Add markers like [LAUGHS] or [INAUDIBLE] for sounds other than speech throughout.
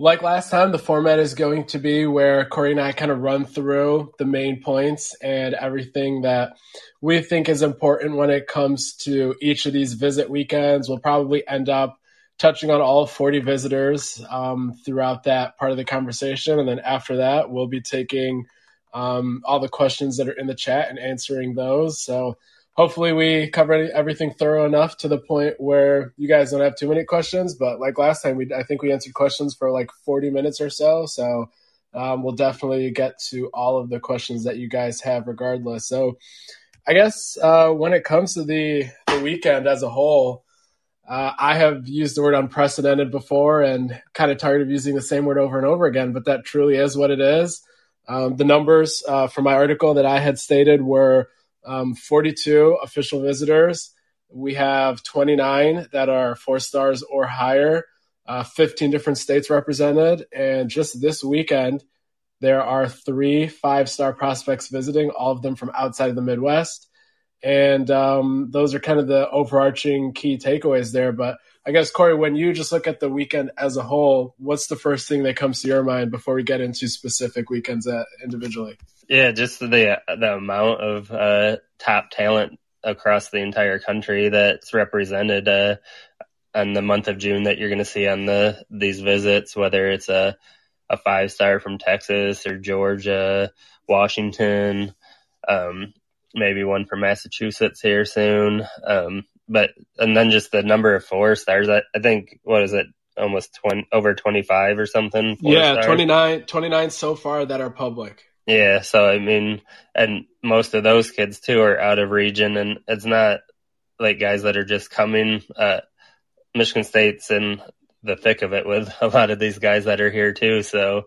like last time, the format is going to be where Corey and I kind of run through the main points and everything that we think is important when it comes to each of these visit weekends. We'll probably end up touching on all 40 visitors um, throughout that part of the conversation. And then after that, we'll be taking um, all the questions that are in the chat and answering those. So hopefully we cover everything thorough enough to the point where you guys don't have too many questions. But like last time, we I think we answered questions for like 40 minutes or so. So um, we'll definitely get to all of the questions that you guys have regardless. So I guess uh, when it comes to the, the weekend as a whole, uh, I have used the word unprecedented before and kind of tired of using the same word over and over again, but that truly is what it is. Um, the numbers uh, from my article that I had stated were um, 42 official visitors. We have 29 that are four stars or higher, uh, 15 different states represented. And just this weekend, there are three five star prospects visiting, all of them from outside of the Midwest. And um, those are kind of the overarching key takeaways there. But I guess, Corey, when you just look at the weekend as a whole, what's the first thing that comes to your mind before we get into specific weekends uh, individually? Yeah, just the the amount of uh, top talent across the entire country that's represented uh, in the month of June that you're going to see on the these visits, whether it's a a five star from Texas or Georgia, Washington, um, maybe one from Massachusetts here soon. Um, but and then just the number of four stars. I, I think what is it? Almost 20, over 25 or something. Yeah, stars. 29, 29 so far that are public. Yeah, so I mean, and most of those kids too are out of region, and it's not like guys that are just coming. Uh, Michigan State's in the thick of it with [LAUGHS] a lot of these guys that are here too, so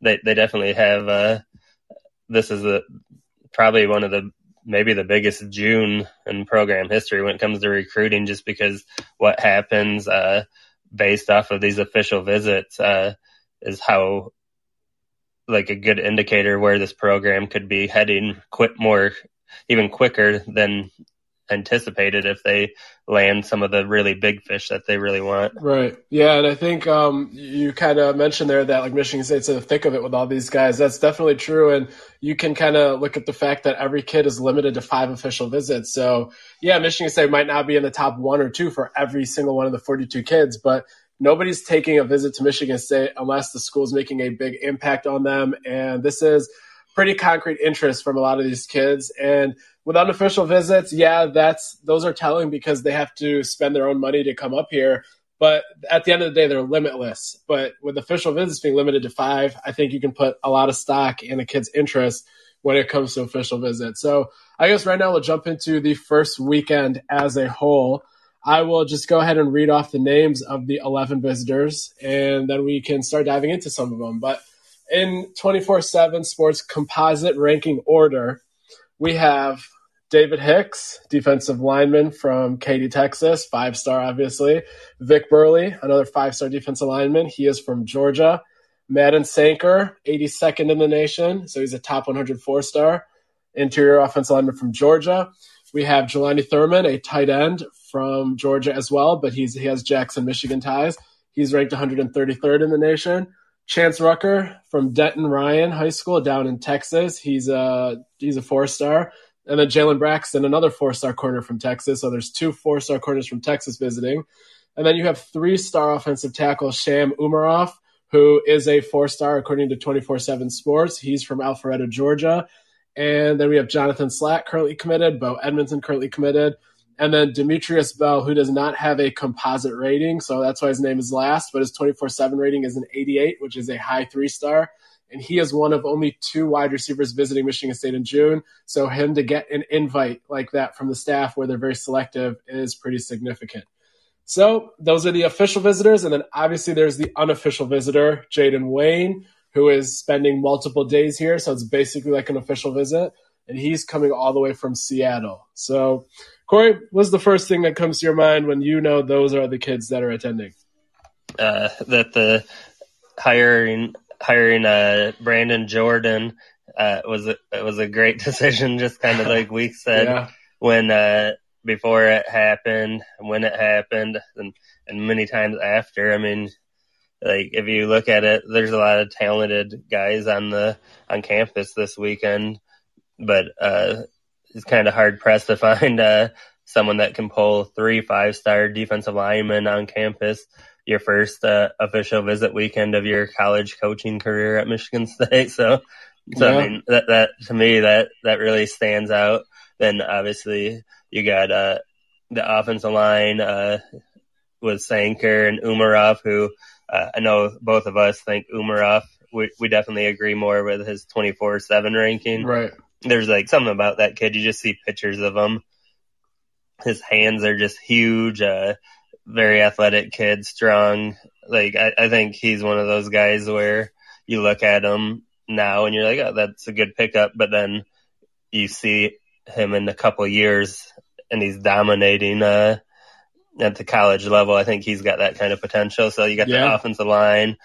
they they definitely have. Uh, this is a probably one of the maybe the biggest June in program history when it comes to recruiting, just because what happens uh, based off of these official visits uh, is how like a good indicator where this program could be heading quit more even quicker than anticipated if they land some of the really big fish that they really want. Right. Yeah, and I think um, you kind of mentioned there that like Michigan State's in the thick of it with all these guys. That's definitely true, and you can kind of look at the fact that every kid is limited to five official visits. So yeah, Michigan State might not be in the top one or two for every single one of the 42 kids, but nobody's taking a visit to Michigan State unless the school's making a big impact on them, and this is pretty concrete interest from a lot of these kids and with official visits, yeah, that's those are telling because they have to spend their own money to come up here. But at the end of the day, they're limitless. But with official visits being limited to five, I think you can put a lot of stock in a kid's interest when it comes to official visits. So I guess right now we'll jump into the first weekend as a whole. I will just go ahead and read off the names of the 11 visitors and then we can start diving into some of them. But in 24 7 sports composite ranking order, we have David Hicks, defensive lineman from Katy, Texas, five star, obviously. Vic Burley, another five star defensive lineman. He is from Georgia. Madden Sanker, 82nd in the nation, so he's a top 104 star. Interior offensive lineman from Georgia. We have Jelani Thurman, a tight end from Georgia as well, but he's he has Jackson, Michigan ties. He's ranked 133rd in the nation. Chance Rucker from Denton Ryan High School down in Texas. He's a he's a four star. And then Jalen Braxton, another four star corner from Texas. So there's two four star corners from Texas visiting. And then you have three star offensive tackle Sham Umarov, who is a four star according to 24 7 Sports. He's from Alpharetta, Georgia. And then we have Jonathan Slack currently committed, Bo Edmondson currently committed. And then Demetrius Bell, who does not have a composite rating. So that's why his name is last, but his 24 7 rating is an 88, which is a high three star and he is one of only two wide receivers visiting Michigan State in June. So him to get an invite like that from the staff, where they're very selective, is pretty significant. So those are the official visitors, and then obviously there's the unofficial visitor, Jayden Wayne, who is spending multiple days here. So it's basically like an official visit, and he's coming all the way from Seattle. So, Corey, what's the first thing that comes to your mind when you know those are the kids that are attending? Uh, that the hiring hiring uh, Brandon Jordan uh, was a, was a great [LAUGHS] decision. Just kind of like we [LAUGHS] said yeah. when uh, before it happened, when it happened, and and many times after. I mean, like if you look at it, there's a lot of talented guys on the on campus this weekend, but uh, it's kind of hard pressed to [LAUGHS] find uh, someone that can pull three five star defensive linemen on campus. Your first uh, official visit weekend of your college coaching career at Michigan [LAUGHS] State, so so yeah. I mean that that to me that that really stands out. Then obviously you got uh, the offensive line uh, with Sanker and Umarov, who uh, I know both of us think Umarov. We we definitely agree more with his twenty four seven ranking. Right. There's like something about that kid. You just see pictures of him. His hands are just huge. Very athletic kid, strong. Like I, I think he's one of those guys where you look at him now and you're like, oh, that's a good pickup, but then you see him in a couple years and he's dominating uh, at the college level. I think he's got that kind of potential. So you got yeah. the offensive line,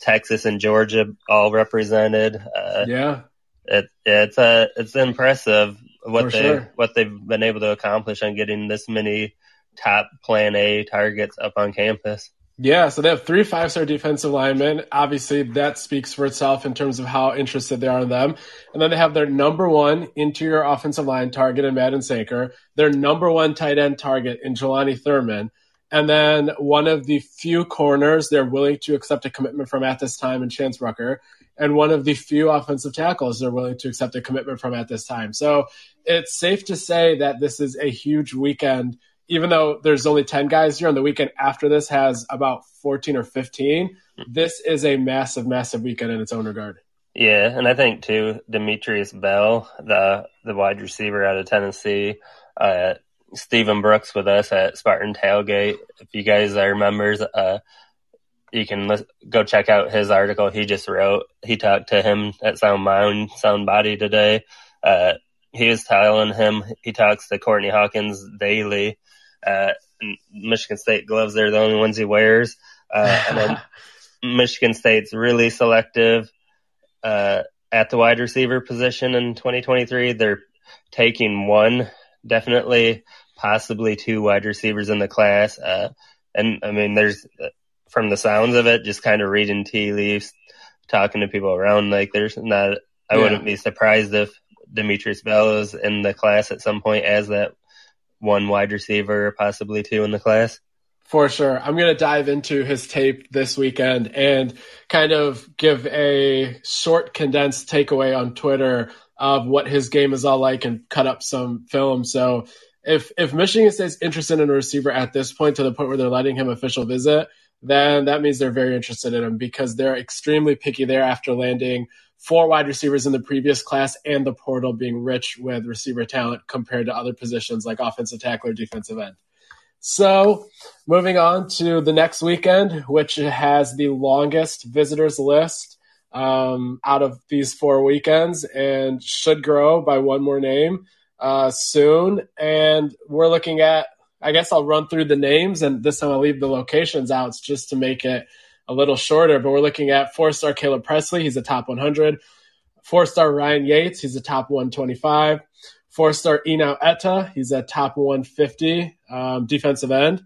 Texas and Georgia all represented. Uh, yeah, it, it's uh, it's impressive what they sure. what they've been able to accomplish on getting this many top Plan A targets up on campus. Yeah, so they have three five star defensive linemen. Obviously, that speaks for itself in terms of how interested they are in them. And then they have their number one interior offensive line target in Madden Sanker, their number one tight end target in Jelani Thurman, and then one of the few corners they're willing to accept a commitment from at this time in Chance Rucker, and one of the few offensive tackles they're willing to accept a commitment from at this time. So it's safe to say that this is a huge weekend even though there's only 10 guys here on the weekend after this has about 14 or 15 this is a massive massive weekend in its own regard yeah and i think too demetrius bell the the wide receiver out of tennessee uh, stephen brooks with us at spartan tailgate. If you guys are members uh, you can go check out his article he just wrote. He talked to him at sound mind sound body today. Uh, he was telling him he talks to courtney hawkins daily uh, Michigan State gloves are the only ones he wears. Uh, and then [LAUGHS] Michigan State's really selective uh, at the wide receiver position in 2023. They're taking one, definitely, possibly two wide receivers in the class. Uh, and I mean, there's from the sounds of it, just kind of reading tea leaves, talking to people around. Like, there's not. I yeah. wouldn't be surprised if Demetrius Bell is in the class at some point as that one wide receiver, possibly two in the class. For sure. I'm going to dive into his tape this weekend and kind of give a short, condensed takeaway on Twitter of what his game is all like and cut up some film. So if, if Michigan State's interested in a receiver at this point to the point where they're letting him official visit, then that means they're very interested in him because they're extremely picky there after landing four wide receivers in the previous class and the portal being rich with receiver talent compared to other positions like offensive tackle or defensive end. So, moving on to the next weekend, which has the longest visitors list um, out of these four weekends and should grow by one more name uh, soon. And we're looking at, I guess I'll run through the names and this time I'll leave the locations out just to make it a little shorter, but we're looking at four star Caleb Presley. He's a top 100. Four star Ryan Yates. He's a top 125. Four star Enow Etta. He's a top 150 um, defensive end.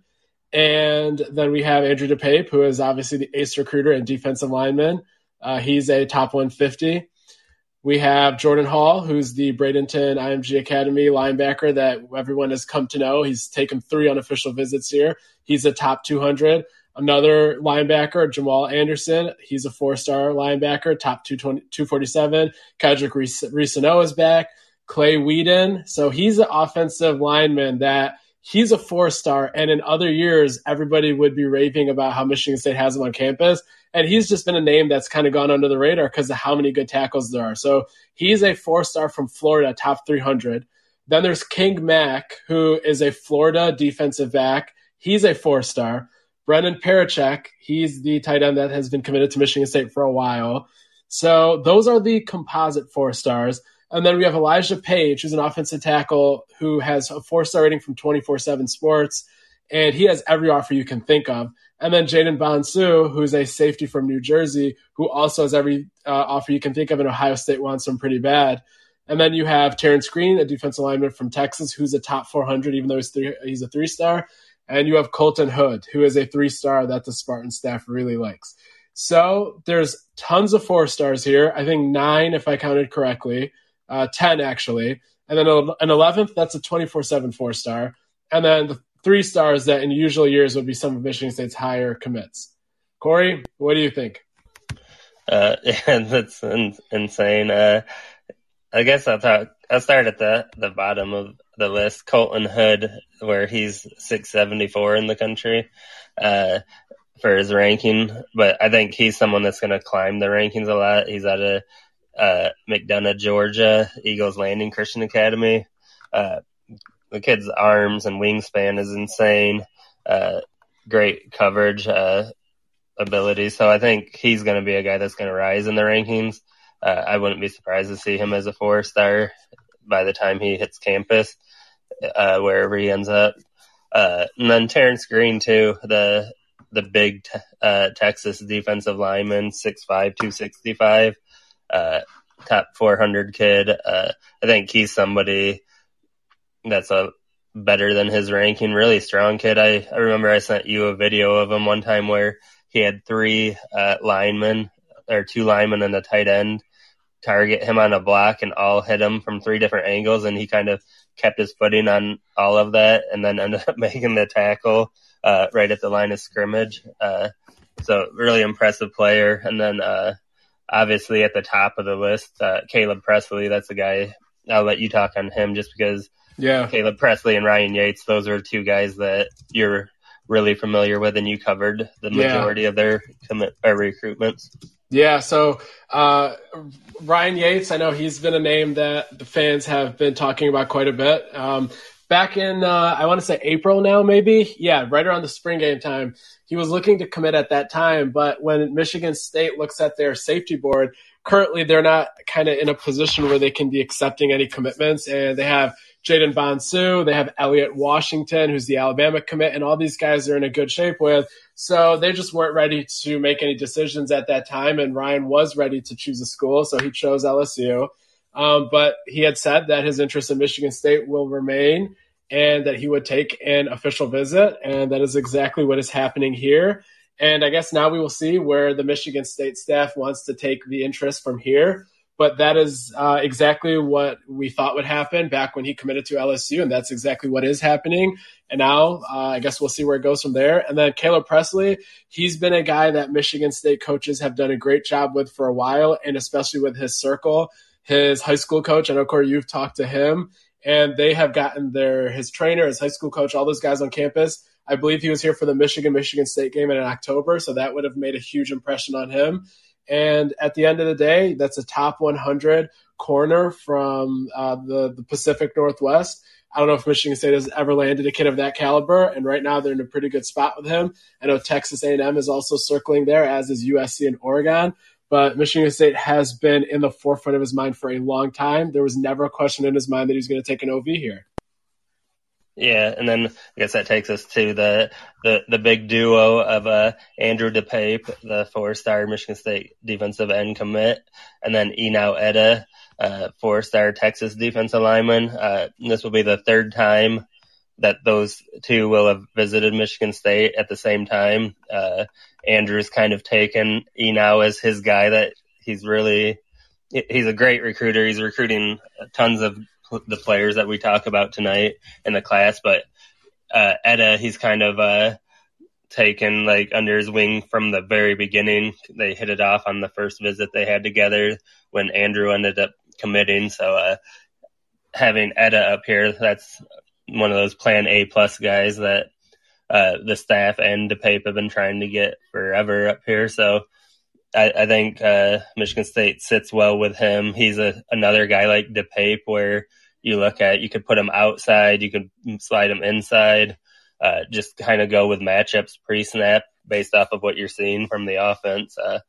And then we have Andrew dePaepe, who is obviously the ace recruiter and defensive lineman. Uh, he's a top 150. We have Jordan Hall, who's the Bradenton IMG Academy linebacker that everyone has come to know. He's taken three unofficial visits here. He's a top 200. Another linebacker, Jamal Anderson. He's a four star linebacker, top 247. Kedrick Reescano is back. Clay Wedin. So he's an offensive lineman that he's a four star. And in other years, everybody would be raving about how Michigan State has him on campus. And he's just been a name that's kind of gone under the radar because of how many good tackles there are. So he's a four star from Florida, top 300. Then there's King Mack, who is a Florida defensive back. He's a four star. Brennan Parachek, he's the tight end that has been committed to Michigan State for a while. So those are the composite four stars. And then we have Elijah Page, who's an offensive tackle who has a four star rating from 24 7 Sports. And he has every offer you can think of. And then Jaden Bonsu, who's a safety from New Jersey, who also has every uh, offer you can think of, and Ohio State wants him pretty bad. And then you have Terrence Green, a defensive lineman from Texas, who's a top 400, even though he's, three, he's a three star. And you have Colton Hood, who is a three star that the Spartan staff really likes. So there's tons of four stars here. I think nine, if I counted correctly, uh, 10 actually. And then an 11th, that's a 24 7 four star. And then the three stars that in usual years would be some of Michigan State's higher commits. Corey, what do you think? Uh, [LAUGHS] yeah, that's in, insane. Uh, I guess I'll. I'll start at the the bottom of the list. Colton Hood, where he's 674 in the country uh, for his ranking, but I think he's someone that's going to climb the rankings a lot. He's out of uh, McDonough, Georgia, Eagles Landing Christian Academy. Uh, the kid's arms and wingspan is insane. Uh, great coverage uh, ability. So I think he's going to be a guy that's going to rise in the rankings. Uh, I wouldn't be surprised to see him as a four star by the time he hits campus, uh, wherever he ends up. Uh, and then Terrence Green too, the the big uh, Texas defensive lineman, 6'5", 265, uh, top 400 kid. Uh, I think he's somebody that's a better than his ranking, really strong kid. I, I remember I sent you a video of him one time where he had three uh, linemen or two linemen and a tight end target him on a block and all hit him from three different angles and he kind of kept his footing on all of that and then ended [LAUGHS] up making the tackle uh, right at the line of scrimmage. Uh, so really impressive player. And then uh, obviously at the top of the list, uh, Caleb Presley. That's the guy. I'll let you talk on him just because. Yeah, Caleb Presley and Ryan Yates. Those are two guys that you're really familiar with, and you covered the majority yeah. of their commit or recruitments. Yeah, so uh, Ryan Yates, I know he's been a name that the fans have been talking about quite a bit. Um, back in, uh, I want to say April now, maybe. Yeah, right around the spring game time. He was looking to commit at that time, but when Michigan State looks at their safety board, currently they're not kind of in a position where they can be accepting any commitments, and they have Jaden Bonsu, they have Elliot Washington, who's the Alabama commit, and all these guys are in a good shape with. So they just weren't ready to make any decisions at that time. And Ryan was ready to choose a school, so he chose LSU. Um, but he had said that his interest in Michigan State will remain and that he would take an official visit. And that is exactly what is happening here. And I guess now we will see where the Michigan State staff wants to take the interest from here. But that is uh, exactly what we thought would happen back when he committed to LSU, and that's exactly what is happening. And now uh, I guess we'll see where it goes from there. And then Caleb Presley, he's been a guy that Michigan State coaches have done a great job with for a while, and especially with his circle. His high school coach, I know Corey, you've talked to him, and they have gotten their his trainer, his high school coach, all those guys on campus. I believe he was here for the Michigan Michigan State game in October, so that would have made a huge impression on him. And at the end of the day, that's a top 100 corner from uh, the, the Pacific Northwest. I don't know if Michigan State has ever landed a kid of that caliber, and right now they're in a pretty good spot with him. I know Texas A&M is also circling there, as is USC and Oregon. But Michigan State has been in the forefront of his mind for a long time. There was never a question in his mind that he was going to take an OV here. Yeah, and then I guess that takes us to the the, the big duo of uh, Andrew dePaepe, the four-star Michigan State defensive end commit, and then Enow Etta, uh, four-star Texas defensive lineman. Uh, this will be the third time that those two will have visited Michigan State at the same time. Uh, Andrew's kind of taken Enow as his guy that he's really he's a great recruiter. He's recruiting tons of the players that we talk about tonight in the class, but uh, he's kind of uh, taken like under his wing from the very beginning. They hit it off on the first visit they had together when Andrew ended up committing. So uh, having Etta up here, that's one of those Plan A plus guys that uh, the staff and dePaepe have been trying to get forever up here. So I, I think uh, Michigan State sits well with him. He's a another guy like dePaepe where you look at. You could put him outside, you could slide him inside, uh, just kind of go with matchups pre snap based off of what you're seeing from the offense. Uh,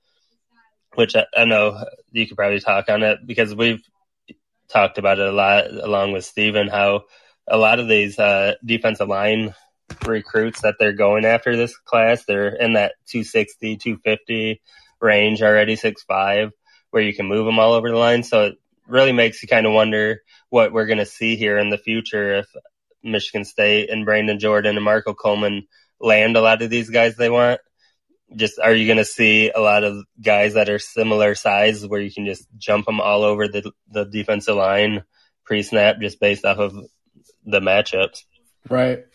which I, I, know you could probably talk on it because we've talked about it a lot along with Steven, how a lot of these uh, defensive line recruits that they're going after this class, they're in that 260, 250 range already, six five, where you can move them all over the line. So really makes you kind of wonder what we're going to see here in the future if Michigan State and Brandon Jordan and Marco Coleman land a lot of these guys they want. just are you going to see a lot of guys that are similar size where you can just jump them all over the the defensive line pre-snap just based off of the matchups? Right.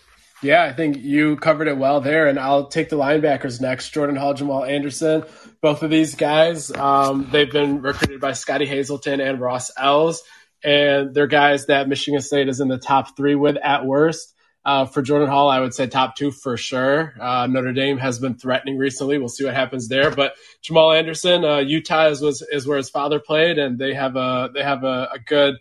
Yeah, I think you covered it well there, and I'll take the linebackers next. Jordan Hall, Jamal Anderson. Both of these guys, um, they've been recruited by Scottie Hazelton and Ross Els, and they're guys that Michigan State is in the top three with at worst. Uh, for Jordan Hall, I would say top two for sure. Uh, Notre Dame has been threatening recently. We'll see what happens there. But Jamal Anderson, uh, Utah is was is where his father played, and they have a they have a, a good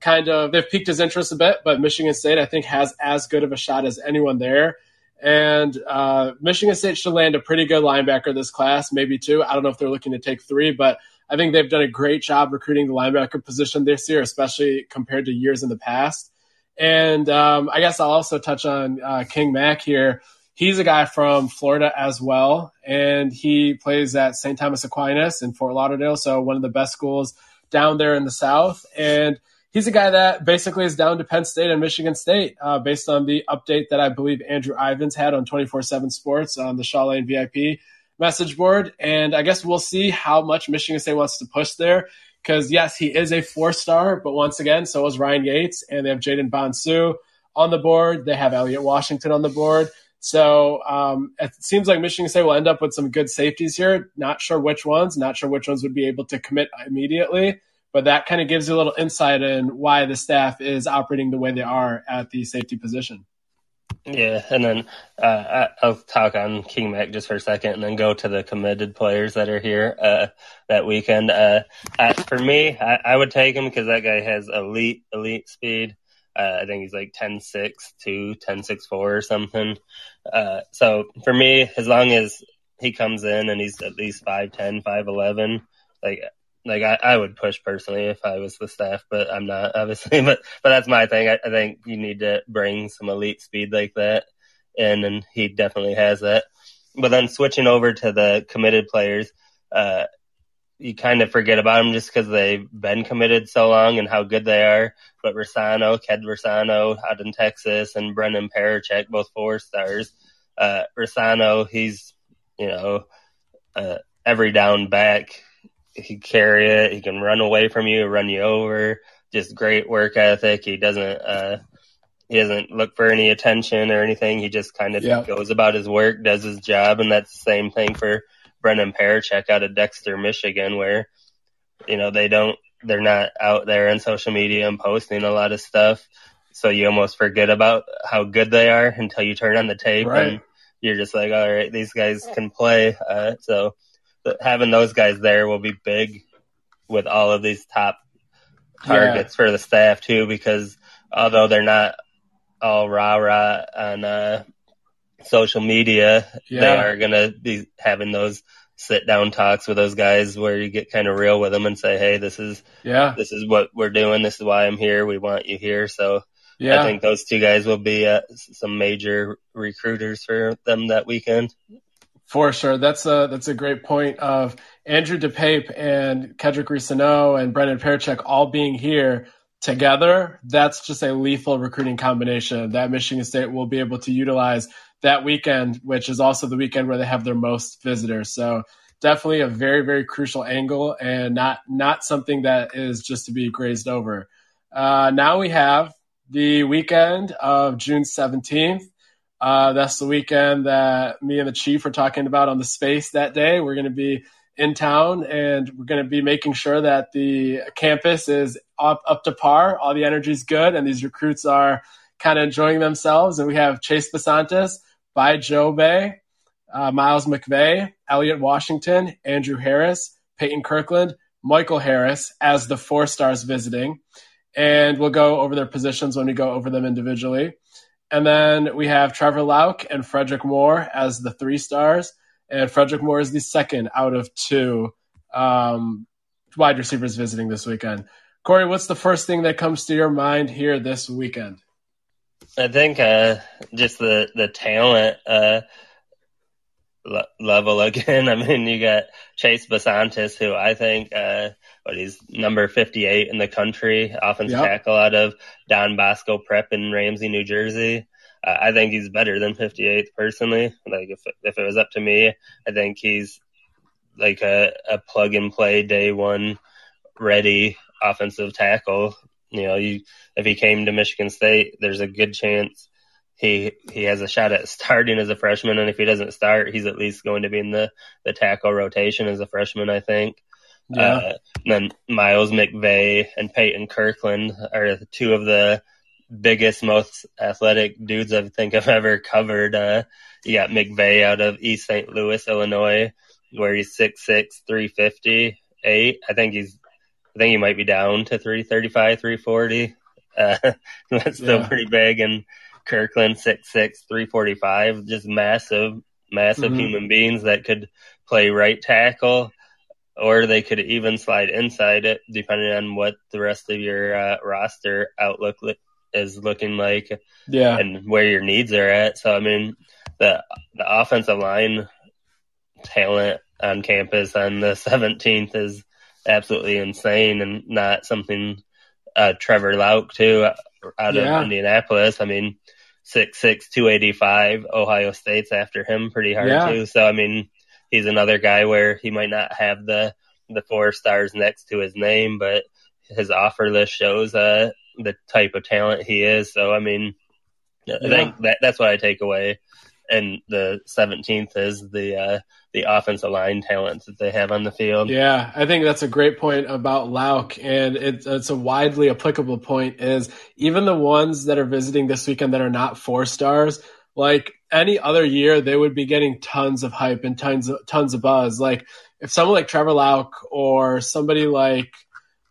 kind of they've piqued his interest a bit. But Michigan State, I think, has as good of a shot as anyone there. And uh, Michigan State should land a pretty good linebacker this class, maybe two. I don't know if they're looking to take three, but I think they've done a great job recruiting the linebacker position this year, especially compared to years in the past. And um, I guess I'll also touch on uh, King Mack here. He's a guy from Florida as well, and he plays at St. Thomas Aquinas in Fort Lauderdale, so one of the best schools down there in the South. And he's a guy that basically is down to Penn State and Michigan State, uh, based on the update that I believe Andrew Ivins had on 24 7 Sports on the Shaw Lane VIP message board. And I guess we'll see how much Michigan State wants to push there. Because, yes, he is a four star, but once again, so is Ryan Yates. And they have Jaden Bonsu on the board. They have Elliot Washington on the board. So um, it seems like Michigan State will end up with some good safeties here. Not sure which ones, not sure which ones would be able to commit immediately but that kind of gives you a little insight in why the staff is operating the way they are at the safety position. Yeah, and then uh, I'll talk on King Mack just for a second, and then go to the committed players that are here uh, that weekend. Uh, for me, I, I, would take him because that guy has elite elite speed. Uh, I think he's like 10-6, 2, 10-6, 4 or something. Uh, so for me, as long as he comes in and he's at least 5'10", 5'11", like like I, I would push personally if I was the staff, but I'm not [LAUGHS] obviously. But but that's my thing. I, I think you need to bring some elite speed like that in, and he definitely has that. But then switching over to the committed players, uh, you kind of forget about them just because they've been committed so long and how good they are. But Reescano, Ked Reescano out in Texas, and Brennan Parachek, both four stars. Uh, Reescano, he's you know uh, every down back he can carry it. He can run away from you, run you over. Just great work ethic. He doesn't uh, he doesn't look for any attention or anything. He just kind of yep. goes about his work, does his job, and that's the same thing for Brennan Parachek out of Dexter, Michigan, where you know they don't they're not out there on social media and posting a lot of stuff. So you almost forget about how good they are until you turn on the tape right. and you're just like, all right, these guys can play. Uh, so having those guys there will be big with all of these top targets yeah. for the staff too, because although they're not all rah rah on uh, social media, yeah. they are going to be having those sit down talks with those guys where you get kind of real with them and say, Hey, this is, yeah, this is what we're doing. This is why I'm here. We want you here. So yeah. I think those two guys will be uh, some major recruiters for them that weekend. For sure, that's a that's a great point. Of Andrew dePaepe and Kedrick Reescano and Brennan Parachek all being here together, that's just a lethal recruiting combination that Michigan State will be able to utilize that weekend, which is also the weekend where they have their most visitors. So definitely a very very crucial angle and not not something that is just to be grazed over. Uh, now we have the weekend of June seventeenth. Uh, that's the weekend that me and the chief are talking about on the space that day. We're going to be in town and we're going to be making sure that the campus is up, up to par. All the energy is good and these recruits are kind of enjoying themselves. And we have Chase Bisontis, Bai Jobe, uh, Miles McVay, Elliot Washington, Andrew Harris, Peyton Kirkland, Michael Harris as the four stars visiting. And we'll go over their positions when we go over them individually. And then we have Trevor Lauck and Frederick Moore as the three stars. And Frederick Moore is the second out of two um, wide receivers visiting this weekend. Corey, what's the first thing that comes to your mind here this weekend? I think uh, just the the talent uh, level again. [LAUGHS] I mean, you got Chase Bisontis, who I think uh, what he's number 58 in the country, offensive yep. tackle out of Don Bosco Prep in Ramsey, New Jersey. uh, I think he's better than 58th personally. Like if if it was up to me, I think he's like a, a plug and play day one ready offensive tackle. You know, you if he came to Michigan State, there's a good chance he he has a shot at starting as a freshman, and if he doesn't start, he's at least going to be in the the tackle rotation as a freshman. I think. Yeah. Uh, then Miles McVay and Peyton Kirkland are two of the biggest, most athletic dudes I think I've ever covered. Uh, you got McVay out of East St. Louis, Illinois, where he's 6'6", 358. I think he's, I think he might be down to 335, 340. Uh, [LAUGHS] that's still yeah. pretty big. And Kirkland, 6'6", 345, just massive, massive mm-hmm. human beings that could play right tackle or they could even slide inside it depending on what the rest of your uh, roster outlook is looking like yeah and where your needs are at so i mean the the offensive line talent on campus on the 17th is absolutely insane and not something uh, Trevor Lauck too out yeah. of Indianapolis. I mean, six six two eighty five. Ohio State's after him pretty hard yeah. too. So I mean, he's another guy where he might not have the the four stars next to his name, but his offer list shows uh, the type of talent he is. So I mean, yeah. I think that that's what I take away. And the 17th is the uh, the offensive line talent that they have on the field. Yeah, I think that's a great point about Lauck, and it's, it's a widely applicable point. Is even the ones that are visiting this weekend that are not four stars, like any other year, they would be getting tons of hype and tons of, tons of buzz. Like if someone like Trevor Lauck or somebody like,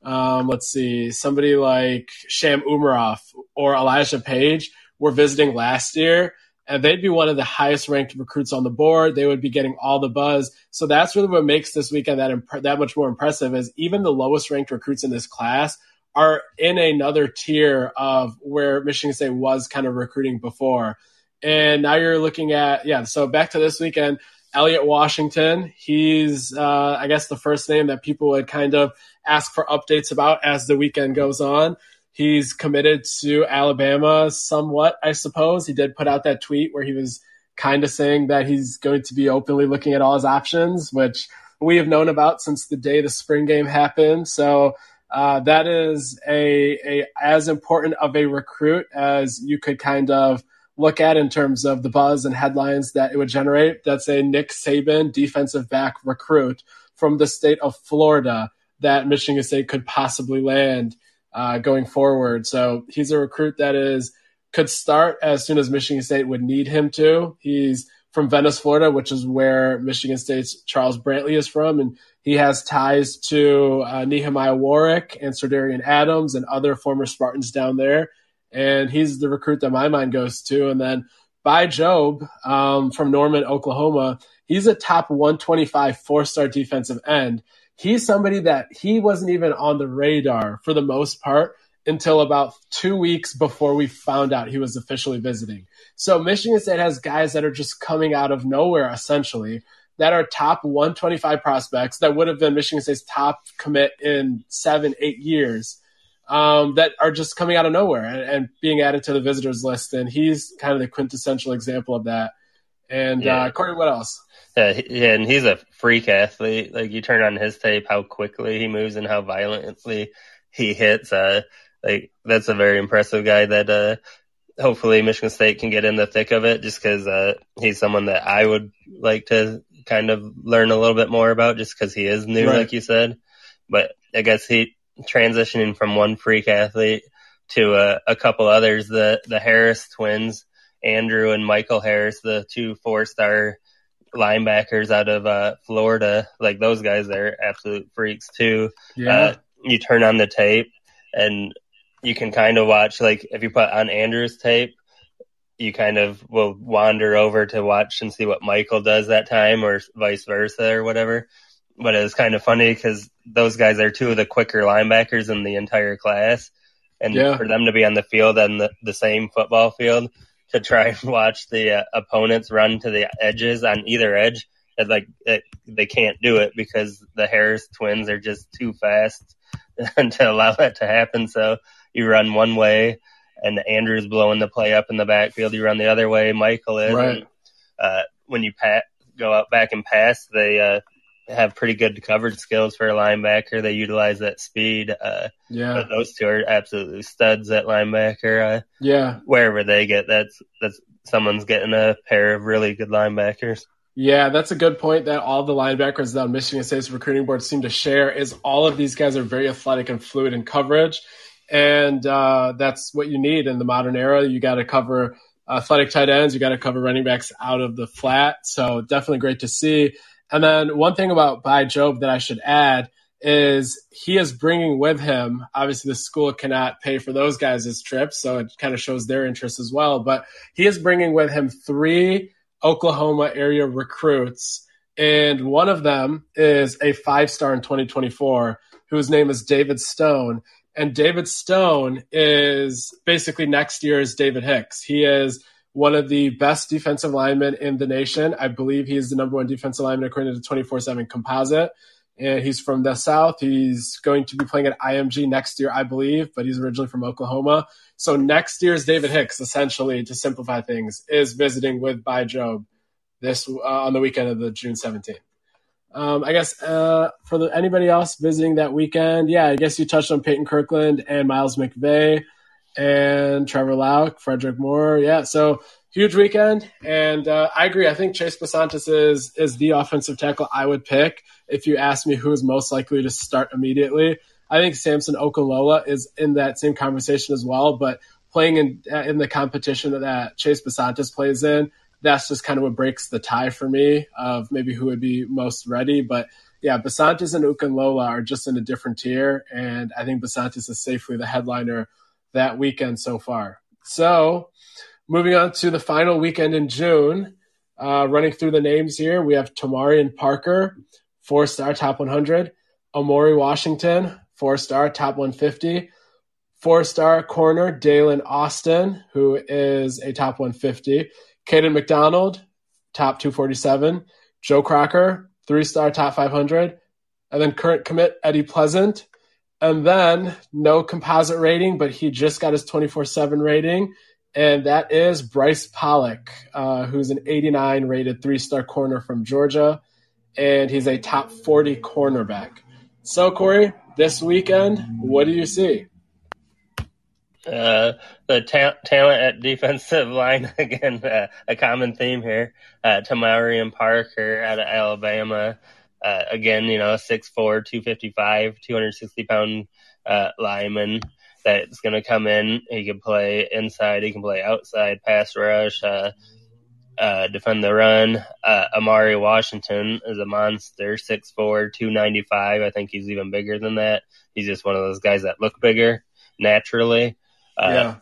um, let's see, somebody like Sham Umarov or Elijah Page were visiting last year, and they'd be one of the highest ranked recruits on the board. They would be getting all the buzz. So that's really what makes this weekend that imp- that much more impressive. Is even the lowest ranked recruits in this class are in another tier of where Michigan State was kind of recruiting before. And now you're looking at, yeah, so back to this weekend, Elliot Washington. He's, uh, I guess, the first name that people would kind of ask for updates about as the weekend goes on. He's committed to Alabama somewhat, I suppose. He did put out that tweet where he was kind of saying that he's going to be openly looking at all his options, which we have known about since the day the spring game happened. So uh, that is a, a as important of a recruit as you could kind of look at in terms of the buzz and headlines that it would generate. That's a Nick Saban defensive back recruit from the state of Florida that Michigan State could possibly land uh, going forward. So he's a recruit that is could start as soon as Michigan State would need him to. He's from Venice, Florida, which is where Michigan State's Charles Brantley is from, and he has ties to uh, Nehemiah Warwick and Serdarian Adams and other former Spartans down there and he's the recruit that my mind goes to. And then Bai Jobe um, from Norman, Oklahoma, he's a top 125 four star defensive end. He's somebody that he wasn't even on the radar for the most part until about two weeks before we found out he was officially visiting. So Michigan State has guys that are just coming out of nowhere essentially that are top 125 prospects that would have been Michigan State's top commit in seven, eight years um, that are just coming out of nowhere and, and, being added to the visitors list. And he's kind of the quintessential example of that. And yeah. uh, Corey, what else? Yeah, yeah, and he's a freak athlete. Like you turn on his tape, how quickly he moves and how violently he hits. Uh, like that's a very impressive guy. That uh, hopefully Michigan State can get in the thick of it, just because uh, he's someone that I would like to kind of learn a little bit more about, just because he is new, right. like you said. But I guess he transitioning from one freak athlete to a, a couple others, the, the Harris twins, Andrew and Michael Harris, the two four star linebackers out of uh, Florida. Like those guys, they're absolute freaks too. Yeah. Uh, you turn on the tape and you can kind of watch, like if you put on Andrew's tape, you kind of will wander over to watch and see what Michael does that time or vice versa or whatever but it was kind of funny because those guys are two of the quicker linebackers in the entire class. And yeah. for them to be on the field on the, the same football field to try and watch the uh, opponents run to the edges on either edge, it, like it, they can't do it because the Harris twins are just too fast [LAUGHS] to allow that to happen. So you run one way and Andrew's blowing the play up in the backfield. You run the other way, Michael is. Right. And, uh, when you pat, go out back and pass, they uh, have pretty good coverage skills for a linebacker. They utilize that speed. Uh, yeah. But those two are absolutely studs at linebacker. Uh, yeah. Wherever they get, that's that's someone's getting a pair of really good linebackers. Yeah, that's a good point that all the linebackers that Michigan State's recruiting board seem to share is all of these guys are very athletic and fluid in coverage. And uh, that's what you need in the modern era. You got to cover athletic tight ends. You got to cover running backs out of the flat. So definitely great to see. And then one thing about Bai Jobe that I should add is he is bringing with him, obviously the school cannot pay for those guys' trips. So it kind of shows their interest as well. But he is bringing with him three Oklahoma area recruits. And one of them is a five star in 2024 whose name is David Stone. And David Stone is basically next year's David Hicks. He is one of the best defensive linemen in the nation. I believe he is the number one defensive lineman according to the 24 7 composite. And he's from the South. He's going to be playing at IMG next year, I believe, but he's originally from Oklahoma. So next year's David Hicks, essentially, to simplify things, is visiting with Bai Jobe this uh, on the weekend of the June 17th. Um, I guess uh, for the, anybody else visiting that weekend, yeah, I guess you touched on Peyton Kirkland and Miles McVay and Trevor Lauck, Frederick Moore. Yeah, so huge weekend, and uh, I agree. I think Chase Bisontis is is the offensive tackle I would pick if you ask me who is most likely to start immediately. I think Samson Okunlola is in that same conversation as well, but playing in in the competition that Chase Bisontis plays in, that's just kind of what breaks the tie for me of maybe who would be most ready. But yeah, Bisontis and Okunlola are just in a different tier, and I think Bisontis is safely the headliner that weekend so far. So, moving on to the final weekend in June, uh, running through the names here, we have Tamarian Parker, four star top 100, Amori Washington, four star top 150, four star corner Daylen Austin, who is a top 150, Caden McDonald, top 247, Joe Crocker, three star top 500, and then current commit Eddie Pleasant, and then no composite rating, but he just got his 24 7 rating. And that is Bryce Pollock, uh, who's an 89 rated three star corner from Georgia. And he's a top 40 cornerback. So, Corey, this weekend, what do you see? Uh, the ta- talent at defensive [LAUGHS] line, again, uh, a common theme here. Uh, Tamarian Parker out of Alabama uh, again, you know, 6'4", 255, 260 pound uh, lineman that's going to come in. He can play inside, he can play outside, pass rush, uh, uh, defend the run. Uh, Amari Washington is a monster, 6'4", 295. I think he's even bigger than that. He's just one of those guys that look bigger naturally. Uh, yeah.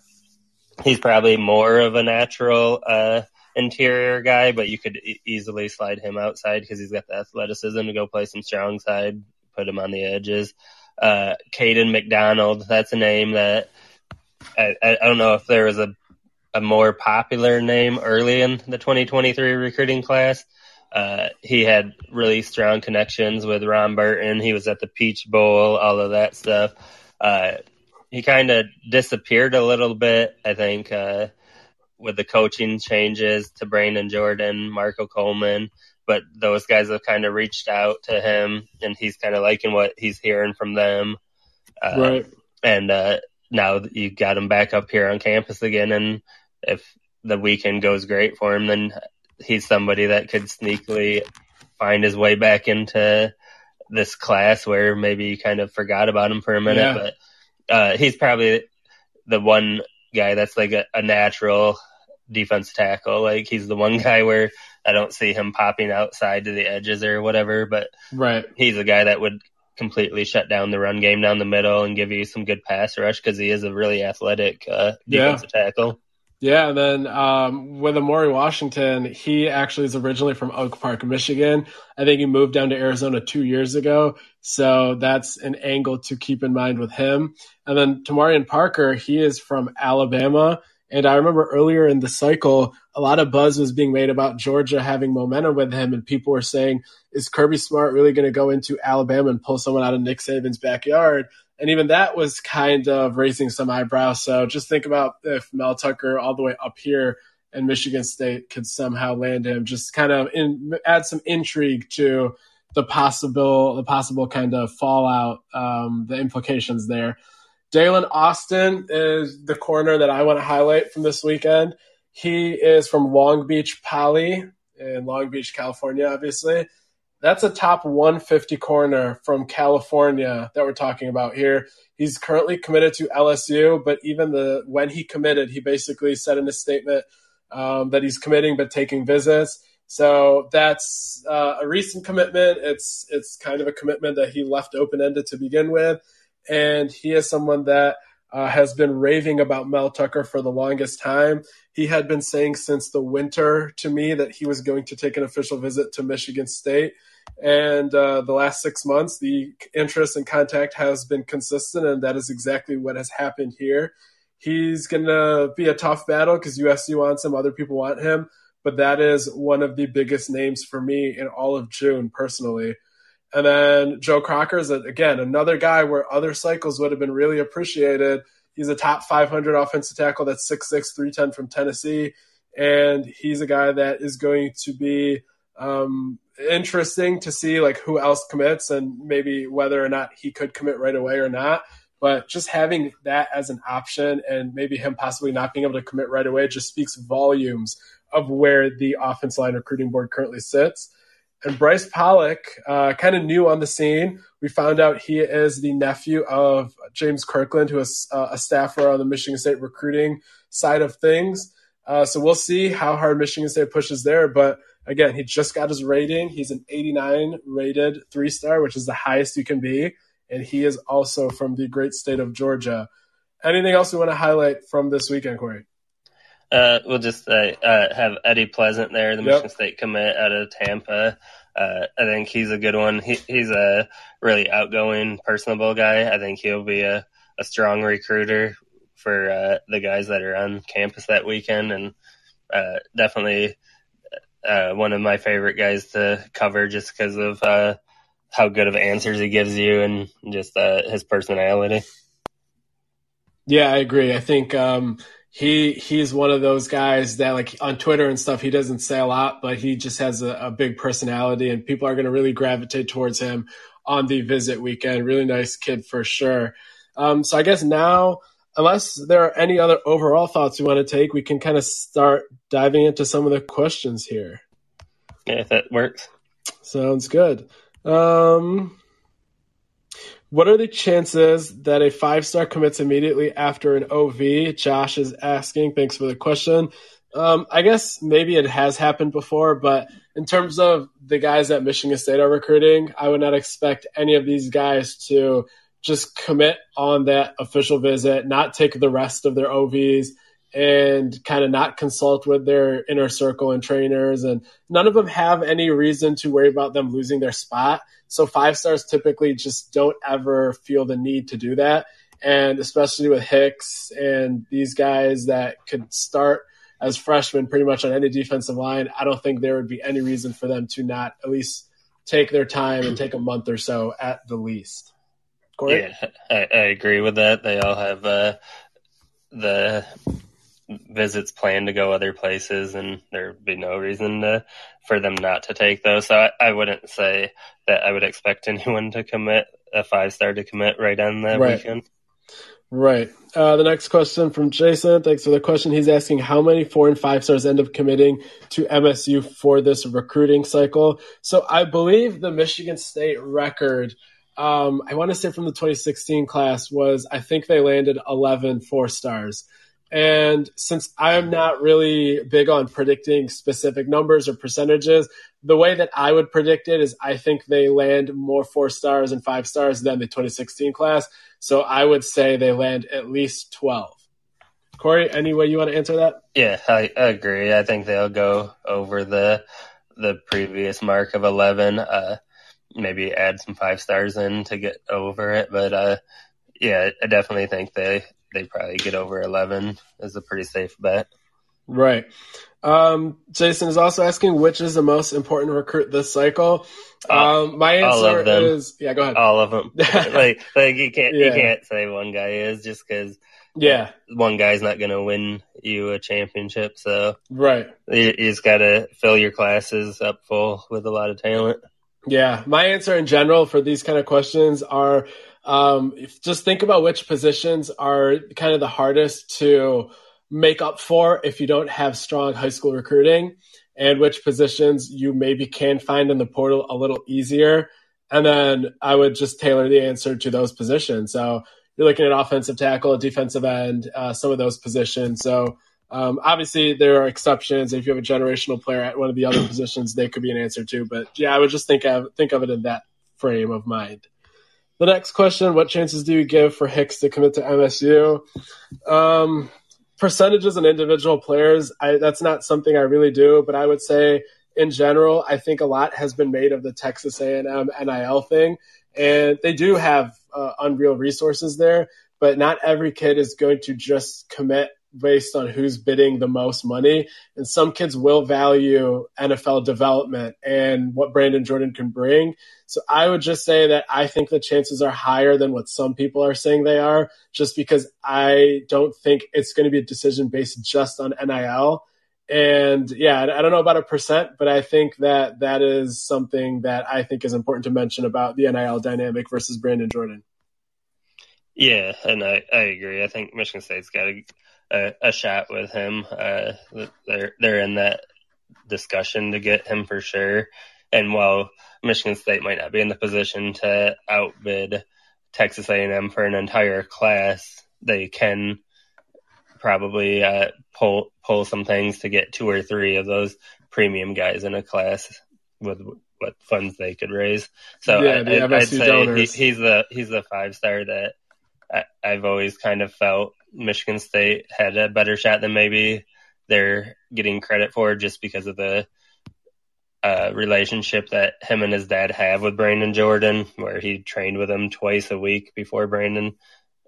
He's probably more of a natural uh, interior guy, but you could e- easily slide him outside because he's got the athleticism to go play some strong side, put him on the edges. Uh, Caden McDonald, that's a name that I, I don't know if there was a, a more popular name early in the 2023 recruiting class. Uh, he had really strong connections with Ron Burton. He was at the Peach Bowl, all of that stuff. Uh, he kind of disappeared a little bit. I think, uh, with the coaching changes to Brandon Jordan, Marco Coleman, but those guys have kind of reached out to him and he's kind of liking what he's hearing from them. Uh, right. And, uh, now you got him back up here on campus again. And if the weekend goes great for him, then he's somebody that could sneakily find his way back into this class where maybe you kind of forgot about him for a minute, yeah. but, uh, he's probably the one guy that's like a, a natural defense tackle. Like he's the one [LAUGHS] guy where I don't see him popping outside to the edges or whatever, but right. he's a guy that would completely shut down the run game down the middle and give you some good pass rush because he is a really athletic uh, defensive yeah. tackle. Yeah, and then um, with Amori Washington, he actually is originally from Oak Park, Michigan. I think he moved down to Arizona two years ago, so that's an angle to keep in mind with him. And then Tamarian Parker, he is from Alabama. And I remember earlier in the cycle, a lot of buzz was being made about Georgia having momentum with him, and people were saying, "Is Kirby Smart really going to go into Alabama and pull someone out of Nick Saban's backyard?" And even that was kind of raising some eyebrows. So just think about if Mel Tucker all the way up here and Michigan State could somehow land him, just kind of in, add some intrigue to the possible the possible kind of fallout, um, the implications there. Daylen Austin is the corner that I want to highlight from this weekend. He is from Long Beach Poly in Long Beach, California, obviously. That's a top 150 corner from California that we're talking about here. He's currently committed to LSU, but even the when he committed, he basically said in a statement um, that he's committing but taking visits. So that's uh, a recent commitment. It's it's kind of a commitment that he left open ended to begin with, and he is someone that uh, has been raving about Mel Tucker for the longest time. He had been saying since the winter to me that he was going to take an official visit to Michigan State. And uh, the last six months, the interest and contact has been consistent, and that is exactly what has happened here. He's going to be a tough battle because USC wants him, other people want him, but that is one of the biggest names for me in all of June personally. And then Joe Crocker is, again, another guy where other cycles would have been really appreciated. He's a top 500 offensive tackle that's 6'6, 310 from Tennessee. And he's a guy that is going to be um, interesting to see like who else commits and maybe whether or not he could commit right away or not. But just having that as an option and maybe him possibly not being able to commit right away just speaks volumes of where the offense line recruiting board currently sits. And Bryce Pollock, uh, kind of new on the scene. We found out he is the nephew of James Kirkland, who is uh, a staffer on the Michigan State recruiting side of things. Uh, so we'll see how hard Michigan State pushes there. But again, he just got his rating. He's an 89 rated three star, which is the highest you can be. And he is also from the great state of Georgia. Anything else we want to highlight from this weekend, Corey? Uh, we'll just uh, uh, have Eddie Pleasant there, the yep. Michigan State commit out of Tampa. Uh, I think he's a good one. He, he's a really outgoing, personable guy. I think he'll be a, a strong recruiter for uh, the guys that are on campus that weekend, and uh, definitely one of my favorite guys to cover just because of how good of answers he gives you and just his personality. Yeah, I agree. I think. Um, he he's one of those guys that like on Twitter and stuff he doesn't say a lot, but he just has a, a big personality and people are going to really gravitate towards him on the visit weekend. Really nice kid for sure. Um, so I guess now, unless there are any other overall thoughts you want to take, we can kind of start diving into some of the questions here. Yeah, if that works. Sounds good. Um, what are the chances that a five star commits immediately after an OV? Josh is asking. Thanks for the question. Um, I guess maybe it has happened before, but in terms of the guys that Michigan State are recruiting, I would not expect any of these guys to just commit on that official visit, not take the rest of their OVs, and kind of not consult with their inner circle and trainers. And none of them have any reason to worry about them losing their spot. So five stars typically just don't ever feel the need to do that. And especially with Hicks and these guys that could start as freshmen pretty much on any defensive line, I don't think there would be any reason for them to not at least take their time and take a month or so at the least. Corey? Yeah, I, I agree with that. They all have uh, the visits planned to go other places, and there'd be no reason to, for them not to take those. So I, I wouldn't say that I would expect [LAUGHS] anyone to commit a five star to commit right on that right. weekend. Right. Uh, the next question from Jason. Thanks for the question. He's asking how many four and five stars end up committing to MSU for this recruiting cycle. So I believe the Michigan State record, um, I want to say from the 2016 class, was I think they landed 11 four stars. And since I'm not really big on predicting specific numbers or percentages, the way that I would predict it is I think they land more four stars and five stars than the 2016 class. So I would say they land at least 12. Corey, any way you want to answer that? Yeah, I, agree. I think they'll go over the the previous mark of 11. Uh, maybe add some five stars in to get over it. But uh, yeah, I definitely think they they probably get over 11 is a pretty safe bet. Right. Um, Jason is also asking which is the most important recruit this cycle. Um, my answer is yeah. Go ahead. All of them. [LAUGHS] like like you can't yeah. you can't say one guy is just because yeah one guy's not going to win you a championship. So right, you, you just got to fill your classes up full with a lot of talent. Yeah, my answer in general for these kind of questions are um, just think about which positions are kind of the hardest to make up for if you don't have strong high school recruiting and which positions you maybe can find in the portal a little easier. And then I would just tailor the answer to those positions. So you're looking at offensive tackle, defensive end, uh, some of those positions. So um, obviously there are exceptions. If you have a generational player at one of the other positions, they could be an answer too. But yeah, I would just think of think of it in that frame of mind. The next question: What chances do you give for Hicks to commit to MSU? Um, percentages and individual players, I, that's not something I really do, but I would say in general, I think a lot has been made of the Texas A&M NIL thing, and they do have uh, unreal resources there, but not every kid is going to just commit based on who's bidding the most money. And some kids will value NFL development and what Brandon Jordan can bring. So I would just say that I think the chances are higher than what some people are saying they are, just because I don't think it's going to be a decision based just on NIL. And yeah, I don't know about a percent, but I think that that is something that I think is important to mention about the NIL dynamic versus Brandon Jordan. Yeah, and I, I agree. I think Michigan State's got a a, a shot with him. Uh, they're they're in that discussion to get him for sure. And while Michigan State might not be in the position to outbid Texas A&M for an entire class, they can probably uh, pull pull some things to get two or three of those premium guys in a class with what funds they could raise. So yeah, I, would say he, he's the he's the five star that I, I've always kind of felt Michigan State had a better shot than maybe they're getting credit for just because of the uh, relationship that him and his dad have with Brandon Jordan, where he trained with him twice a week before Brandon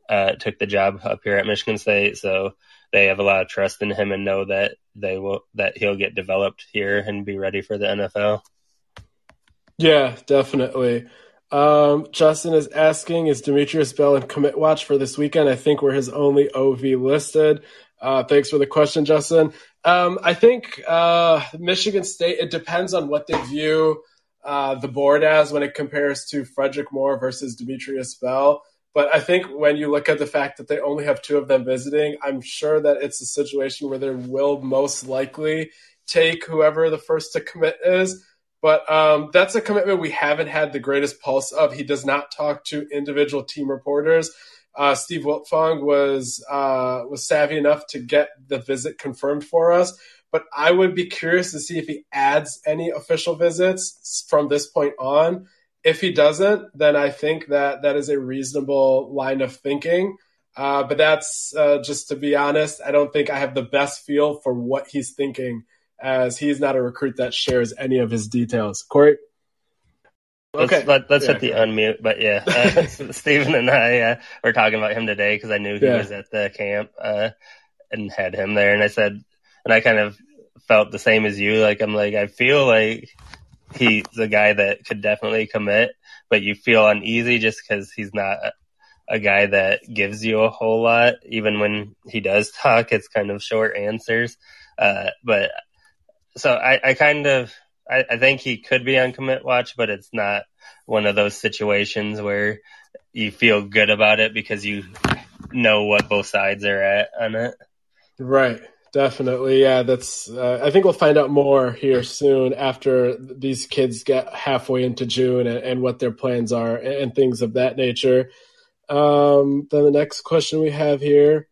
uh, took the job up here at Michigan State. So they have a lot of trust in him and know that they will that he'll get developed here and be ready for the NFL. Yeah, definitely. Um, Justin is asking, is Demetrius Bell in commit watch for this weekend? I think we're his only OV listed. Uh, thanks for the question, Justin. Um, I think uh, Michigan State, it depends on what they view uh, the board as when it compares to Frederick Moore versus Demetrius Bell. But I think when you look at the fact that they only have two of them visiting, I'm sure that it's a situation where they will most likely take whoever the first to commit is. But um, that's a commitment we haven't had the greatest pulse of. He does not talk to individual team reporters. Uh, Steve Wiltfong was uh, was savvy enough to get the visit confirmed for us, but I would be curious to see if he adds any official visits from this point on. If he doesn't, then I think that that is a reasonable line of thinking. Uh, but that's uh, just to be honest. I don't think I have the best feel for what he's thinking as he's not a recruit that shares any of his details. Corey? Okay. Let's, let, us yeah, hit the unmute. But yeah, uh, [LAUGHS] [LAUGHS] Stephen and I uh, were talking about him today because I knew he yeah. was at the camp uh, and had him there. And I said, and I kind of felt the same as you. Like, I'm like, I feel like he's a guy that could definitely commit, but you feel uneasy just because he's not a, a guy that gives you a whole lot. Even when he does [LAUGHS] talk, it's kind of short answers. Uh, but so I, I kind of I, I, think he could be on commit watch, but it's not one of those situations where you feel good about it because you know what both sides are at on it. Right. Definitely. Yeah, that's uh, I think we'll find out more here soon after these kids get halfway into June and, and what their plans are and, and things of that nature. Um, then the next question we have here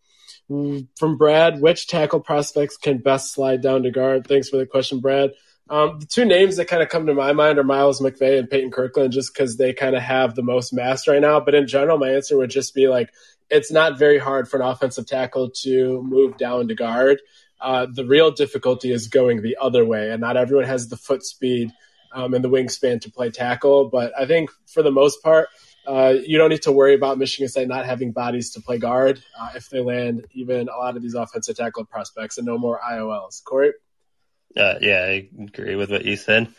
from Brad, which tackle prospects can best slide down to guard? Thanks for the question, Brad. Um, the two names that kind of come to my mind are Miles McVay and Peyton Kirkland, just because they kind of have the most mass right now. But in general, my answer would just be like, it's not very hard for an offensive tackle to move down to guard. Uh, the real difficulty is going the other way, and not everyone has the foot speed um, and the wingspan to play tackle. But I think for the most part, uh, you don't need to worry about Michigan State not having bodies to play guard uh, if they land even a lot of these offensive tackle prospects and no more IOLs. Corey? Uh, yeah, I agree with what you said.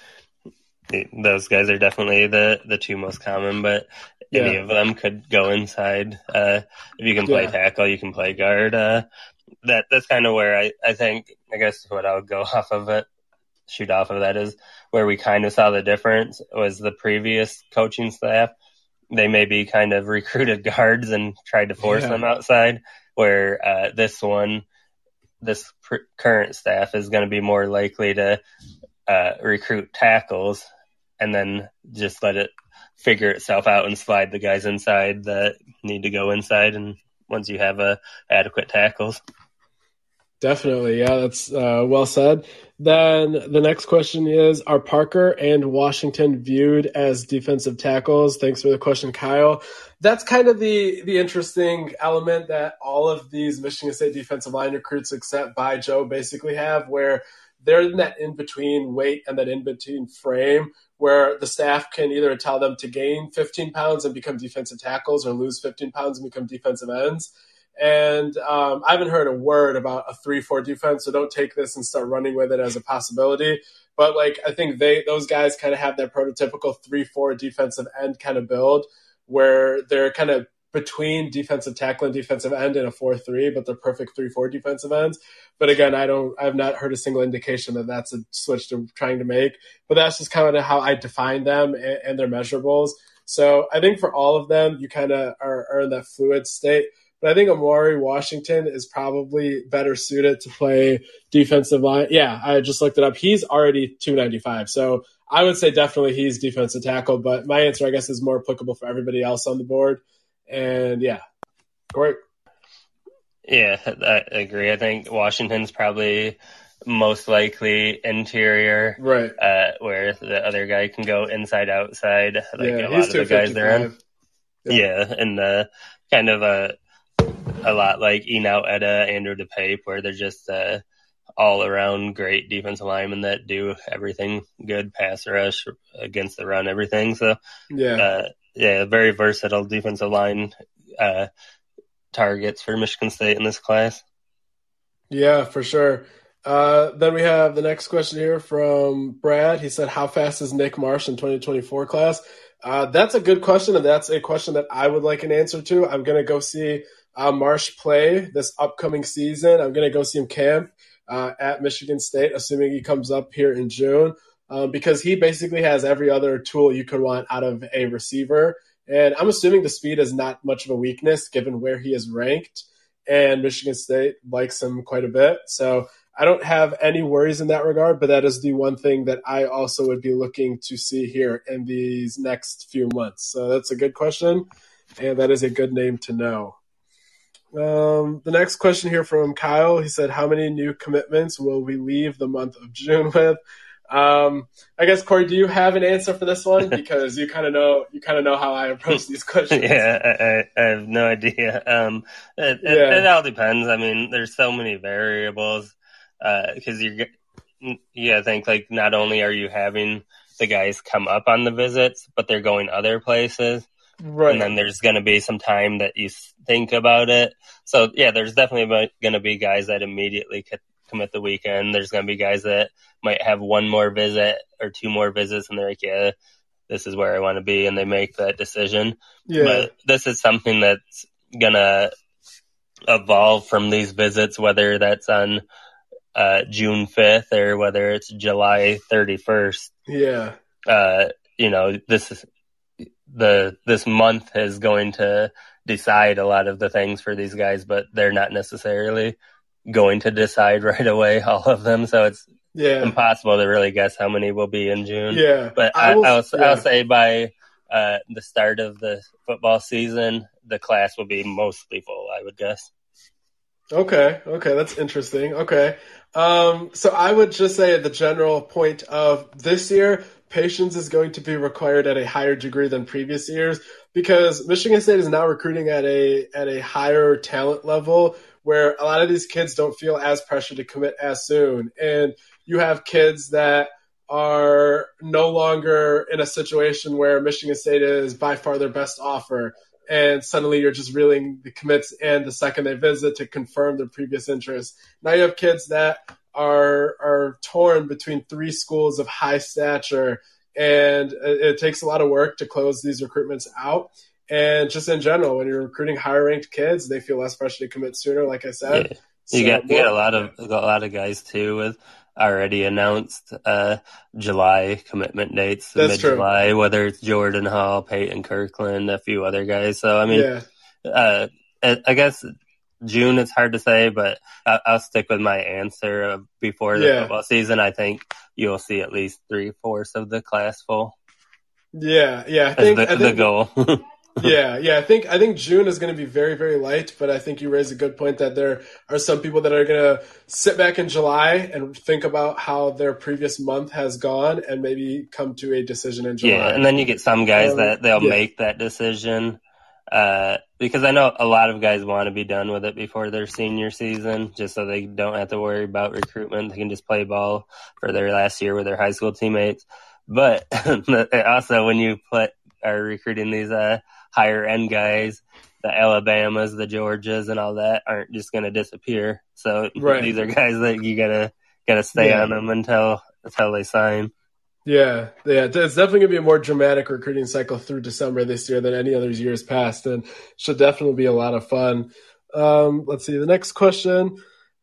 Those guys are definitely the, the two most common, but yeah. any of them could go inside. Uh, if you can play yeah. tackle, you can play guard. Uh, that that's kind of where I, I think I guess what I would go [LAUGHS] off of it, shoot off of that is where we kind of saw the difference was the previous coaching staff they maybe kind of [LAUGHS] recruited guards and tried to force yeah. them outside. Where uh, this one, this pr- current staff is going to be more likely to uh, recruit tackles and then just let it figure itself out and slide the guys inside that need to go inside. And once you have uh, adequate tackles. Definitely. Yeah, that's uh, well said. Then the next question is Are Parker and Washington viewed as defensive tackles? Thanks for the question, Kyle. That's kind of the, the interesting element that all of these Michigan State defensive line recruits, except Bai Jobe, basically have, where they're in that in between weight and that in between frame where the staff can either tell them to gain 15 pounds and become defensive tackles or lose 15 pounds and become defensive ends. And um, I haven't heard a word about a three-four defense, so don't take this and start running with it as a possibility. But like I think they those guys kind of have that prototypical three-four defensive end kind of build where they're kind of between defensive tackle and defensive end in a 4-3, but they're perfect 3-4 defensive ends. But again, I don't, I've not heard a single indication that that's a switch they're trying to make. But that's just kind of how I define them and, and their measurables. So I think for all of them, you kind of are, are in that fluid state. But I think Amari Washington is probably better suited to play defensive line. Yeah, I just looked it up. He's already 295. So I would say definitely he's defensive tackle, but my answer, I guess, is more applicable for everybody else on the board. And yeah, great. Yeah, I agree. I think Washington's probably most likely interior, right? Uh, where the other guy can go inside, outside, like yeah, a lot of the guys there. Yeah. yeah, and the kind of a a lot like Enow Etta, Andrew dePaepe, where they're just uh, all around great defensive linemen that do everything good, pass rush against the run, everything. So yeah, uh, yeah, very versatile defensive line uh, targets for Michigan State in this class. Yeah, for sure. Uh, then we have the next question here from Brad. He said, "How fast is Nick Marsh in 2024 class?" Uh, that's a good question, and that's a question that I would like an answer to. I'm gonna go see uh, Marsh play this upcoming season. I'm going to go see him camp uh, at Michigan State, assuming he comes up here in June, um, because he basically has every other tool you could want out of a receiver. And I'm assuming the speed is not much of a weakness given where he is ranked. And Michigan State likes him quite a bit. So I don't have any worries in that regard, but that is the one thing that I also would be looking to see here in these next few months. So that's a good question. And that is a good name to know. Um, the next question here from Kyle. He said, "How many new commitments will we leave the month of June [LAUGHS] with?" Um, I guess Corey, do you have an answer for this one? [LAUGHS] Because you kind of know you kind of know how I approach these questions. [LAUGHS] yeah, I, I have no idea. Um, it, yeah. it, it, all depends. I mean, there's so many variables because uh, you're you gotta think like not only are you having the guys come up on the visits, but they're going other places. Right. And then there's going to be some time that you think about it. So yeah, there's definitely going to be guys that immediately commit the weekend. There's going to be guys that might have one more visit or two more visits and they're like, yeah, this is where I want to be. And they make that decision. Yeah. But this is something that's going to evolve from these visits, whether that's on uh, June 5th or whether it's July 31st. Yeah. Uh, you know, this is, the this month is going to decide a lot of the things for these guys, but they're not necessarily going to decide [LAUGHS] right away all of them. So it's yeah. impossible to really guess how many will be in June. Yeah, but I will, I'll, yeah. I'll say by uh, the start of the football season, the class will be mostly full. I would guess. Okay, okay, that's interesting. Okay, um, so I would just say the general point of this year, patience is going to be required at a higher degree than previous years because Michigan State is now recruiting at a at a higher talent level where a lot of these kids don't feel as pressured to commit as soon and you have kids that are no longer in a situation where Michigan State is by far their best offer. And suddenly you're just reeling the commits in the second they visit to confirm their previous interest. Now you have kids that are are torn between three schools of high stature, and it, it takes a lot of work to close these recruitments out. And just in general, when you're recruiting higher ranked kids, they feel less pressure to commit sooner. Like I said, yeah. you so, got you got a lot of a lot of guys too with already announced uh, July commitment dates, mid July, whether it's Jordan Hall, Peyton Kirkland, a few other guys. So I mean, yeah. uh, I guess June it's hard to say, but I'll stick with my answer before the yeah. football season. I think you'll see at least three fourths of the class full. Yeah, yeah, I think, the, I think the goal. [LAUGHS] [LAUGHS] yeah, yeah. I think I think June is going to be very very light, but I think you raise a good point that there are some people that are going to sit back in July and think about how their previous month has gone and maybe come to a decision in July. Yeah, and then you get some guys um, that they'll yeah. make that decision uh, because I know a lot of guys want to be done with it before their senior season, just so they don't have to worry about recruitment. They can just play ball for their last year with their high school teammates. But [LAUGHS] also, when you put are recruiting these uh, higher end guys, the Alabamas, the Georgias, and all that aren't just going to disappear. So right. these are guys that you gotta gotta stay yeah. on them until until they sign. Yeah, yeah, it's definitely gonna be a more dramatic recruiting cycle through December this year than any other years past, and should definitely be a lot of fun. Um, let's see. The next question,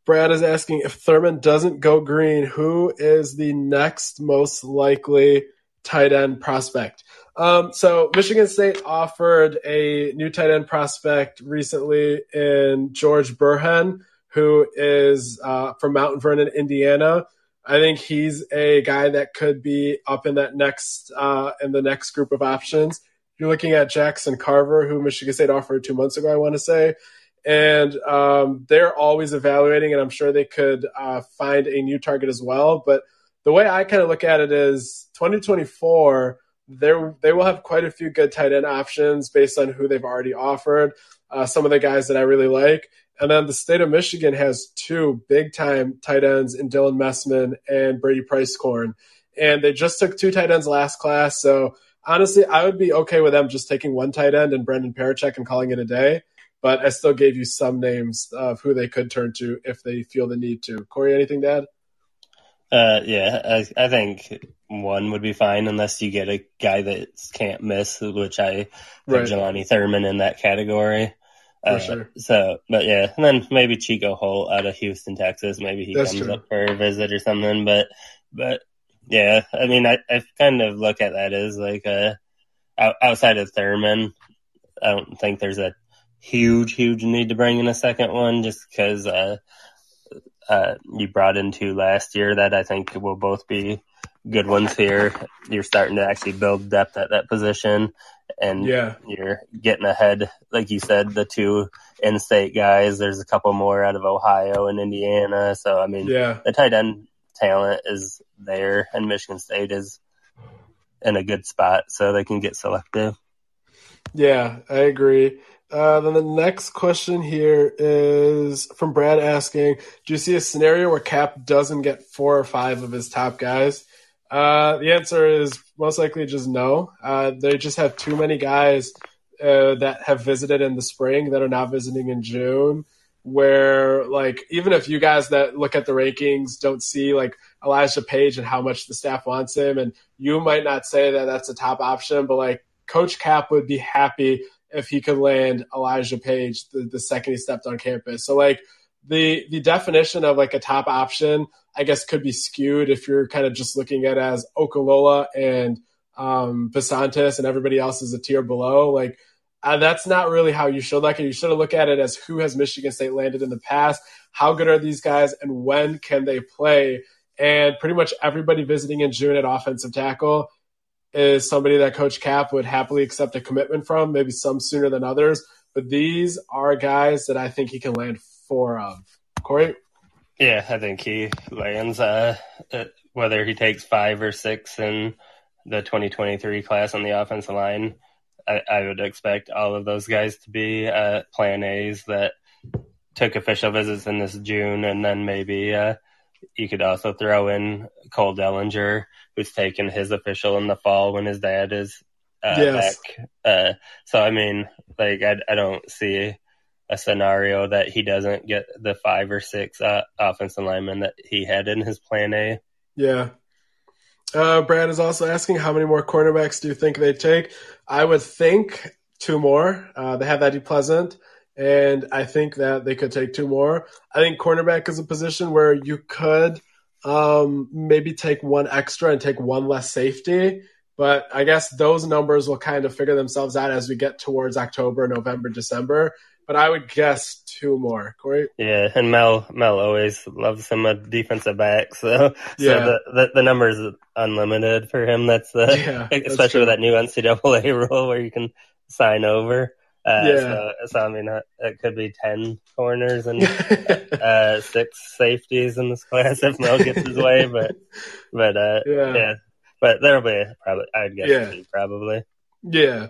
Brad is asking if Thurman doesn't go green, who is the next most likely tight end prospect? Um, so Michigan State offered a new tight end prospect recently in George Burhenn, who is uh, from Mount Vernon, Indiana. I think he's a guy that could be up in that next uh, in the next group of options. You're looking at Jackson Carver, who Michigan State offered two months ago, I want to say, and um, they're always evaluating, and I'm sure they could uh, find a new target as well. But the way I kind of look at it is 2024 there they will have quite a few good tight end options based on who they've already offered. Uh, some of the guys that I really like. And then the state of Michigan has two big time tight ends in Dylan Messman and Brady Prieskorn. And they just took two tight ends last class. So honestly, I would be okay with them just taking one tight end and Brennan Parachek and calling it a day. But I still gave you some names of who they could turn to if they feel the need to. Corey, anything to add? Uh, yeah, I, I think one would be fine unless you get a guy that can't miss, which I put right. Jelani Thurman in that category. For uh, sure. So, but yeah, and then maybe Chico Holt out of Houston, Texas. Maybe he That's comes true. up for a visit or something. But, but yeah, I mean, I, I kind of look at that as like a outside of Thurman. I don't think there's a huge, huge need to bring in a second one just because uh, uh, you brought into last year that I think will both be good ones here. You're starting to actually build depth at that position, and yeah. you're getting ahead, like you said, the two in-state guys. There's a couple more out of Ohio and Indiana. So I mean, yeah. the tight end talent is there, and Michigan State is in a good spot, so they can get selective. Yeah, I agree. Uh, then the next question here is from Brad asking, do you see a scenario where Cap doesn't get four or five of his top guys? Uh, the answer is most likely just no. Uh, they just have too many guys uh, that have visited in the spring that are not visiting in June. Where like even if you guys that look at the rankings don't see like Elijah Page and how much the staff wants him, and you might not say that that's a top option, but like Coach Cap would be happy if he could land Elijah Page the, the second he stepped on campus. So like the the definition of like a top option, I guess, could be skewed if you're kind of just looking at as Okunlola and um, Basantis and everybody else is a tier below. Like uh, that's not really how you should look at it. You should look at it as who has Michigan State landed in the past, how good are these guys, and when can they play. And pretty much everybody visiting in June at offensive tackle is somebody that Coach Cap would happily accept a commitment from, maybe some sooner than others. But these are guys that I think he can land four of. Corey? Yeah, I think he lands, uh, uh, whether he takes five or six in the 2023 class on the offensive line. I, I would expect all of those guys to be uh, plan A's that took official visits in this June and then maybe uh, you could also throw in Cole Dellinger, who's taken his official in the fall when his dad is uh, yes. back. Uh, so I mean, like I, I don't see a scenario that he doesn't get the five or six uh, offensive linemen that he had in his plan A. Yeah. Uh, Brad is also asking how many more cornerbacks do you think they take? I would think two more. Uh, they have Eddie Pleasant, and I think that they could take two more. I think cornerback is a position where you could um, maybe take one extra and take one less safety. But I guess those numbers will kind of figure themselves out as we get towards October, November, December but I would guess two more. Corey. Yeah, and Mel Mel always loves him a defensive back, so yeah. [LAUGHS] so the, the, the number is unlimited for him. That's the yeah, [LAUGHS] especially with that new NCAA rule where you can sign over. Uh, yeah. So, so, I mean, uh, it could be ten corners and [LAUGHS] uh, six safeties in this class if Mel gets his way. But but uh, yeah. yeah. but there'll be probably I'd guess yeah. probably. Yeah.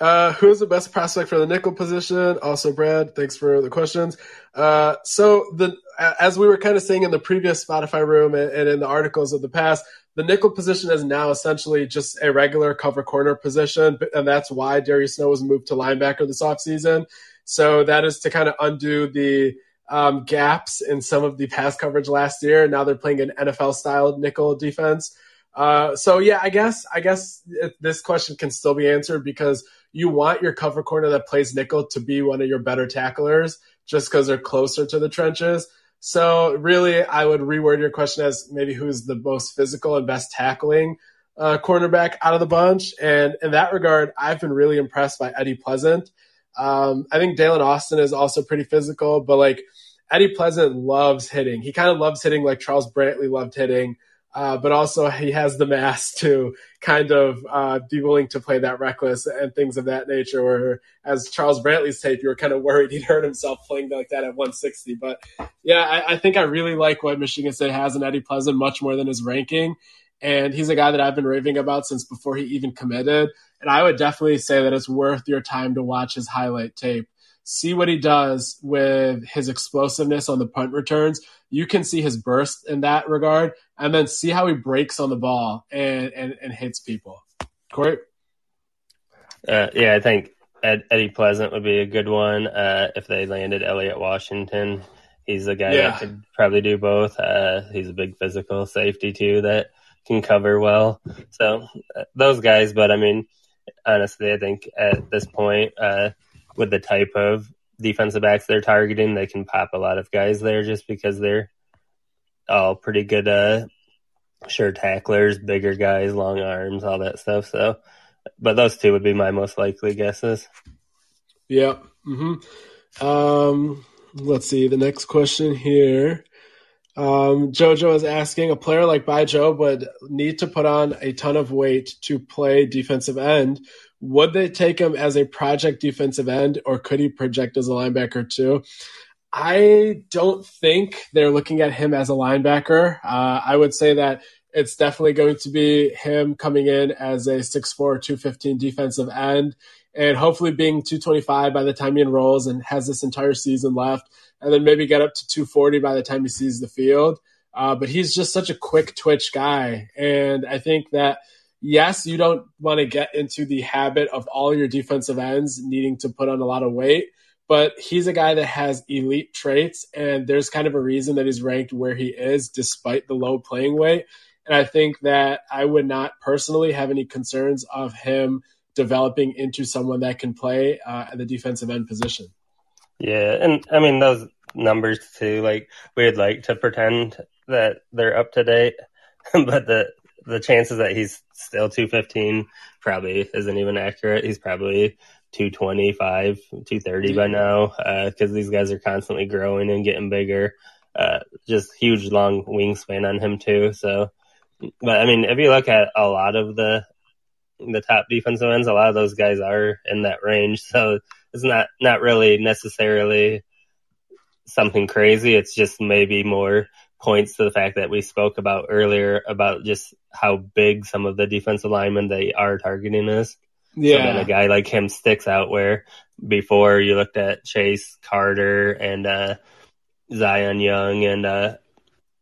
Uh, who's the best prospect for the nickel position? Also, Brad, thanks for the questions. Uh, so the as we were kind of saying in the previous Spotify room and, and, in the articles of the past, the nickel position is now essentially just a regular cover corner position, and that's why Darius Snow was moved to linebacker this offseason. So that is to kind of undo the um, gaps in some of the pass coverage last year. Now they're playing an NFL style nickel defense. Uh, so yeah, I guess I guess this question can still be answered because you want your cover corner that plays nickel to be one of your better tacklers just because they're closer to the trenches. So really, I would reword your question as maybe who's the most physical and best tackling uh, cornerback out of the bunch. And in that regard, I've been really impressed by Eddie Pleasant. Um, I think Daylen Austin is also pretty physical, but like Eddie Pleasant loves hitting. He kind of loves hitting like Charles Brantley loved hitting. Uh, but also he has the mass to kind of uh, be willing to play that reckless and things of that nature. Where as Charles Brantley's tape, you were kind of worried he'd hurt himself playing like that at 160. But yeah, I, I think I really like what Michigan State has in Eddie Pleasant much more than his ranking. And he's a guy that I've been raving about since before he even committed. And I would definitely say that it's worth your time to watch his highlight tape see what he does with his explosiveness on the punt returns. You can see his burst in that regard, and then see how he breaks on the ball and and, and hits people. Corey, uh, yeah, I think Ed, Eddie Pleasant would be a good one uh, if they landed Elliot Washington. He's a guy yeah. that could probably do both. Uh, he's a big physical safety too that can cover well. So uh, those guys, but I mean, honestly, I think at this point uh, with the type of defensive backs they're targeting, they can pop a lot of guys there just because they're all pretty good, uh, sure tacklers, bigger guys, long arms, all that stuff. So, but those two would be my most likely guesses. Yeah. Mm-hmm. Um, let's see the next question here. Um, Jojo is asking a player like Bai Jobe would need to put on a ton of weight to play defensive end. Would they take him as a project defensive end or could he project as a linebacker too? I don't think they're looking at him as a linebacker. Uh, I would say that it's definitely going to be him coming in as a 6'4, 215 defensive end and hopefully being 225 by the time he enrolls and has this entire season left, and then maybe get up to 240 by the time he sees the field. Uh, but he's just such a quick twitch guy. And I think that, yes, you don't want to get into the habit of all your defensive ends needing to put on a lot of weight but he's a guy that has elite traits, and there's kind of a reason that he's ranked where he is despite the low playing weight. And I think that I would not personally have any concerns of him developing into someone that can play uh, at the defensive end position. Yeah, and I mean those numbers too. Like we'd like to pretend that they're up to date, [LAUGHS] but the the chances that he's still 215 probably isn't even accurate. He's probably 225, 230 by now, because uh, these guys are constantly growing and getting bigger. Uh, just huge long wingspan on him too. So, but I mean, if you look at a lot of the the top defensive ends, a lot of those guys are in that range. So it's not not really necessarily something crazy. It's just maybe more points to the fact that we spoke about earlier about just how big some of the defensive linemen they are targeting is. Yeah. So a guy like him sticks out where before you looked at Chase Carter and uh, Zion Young and uh,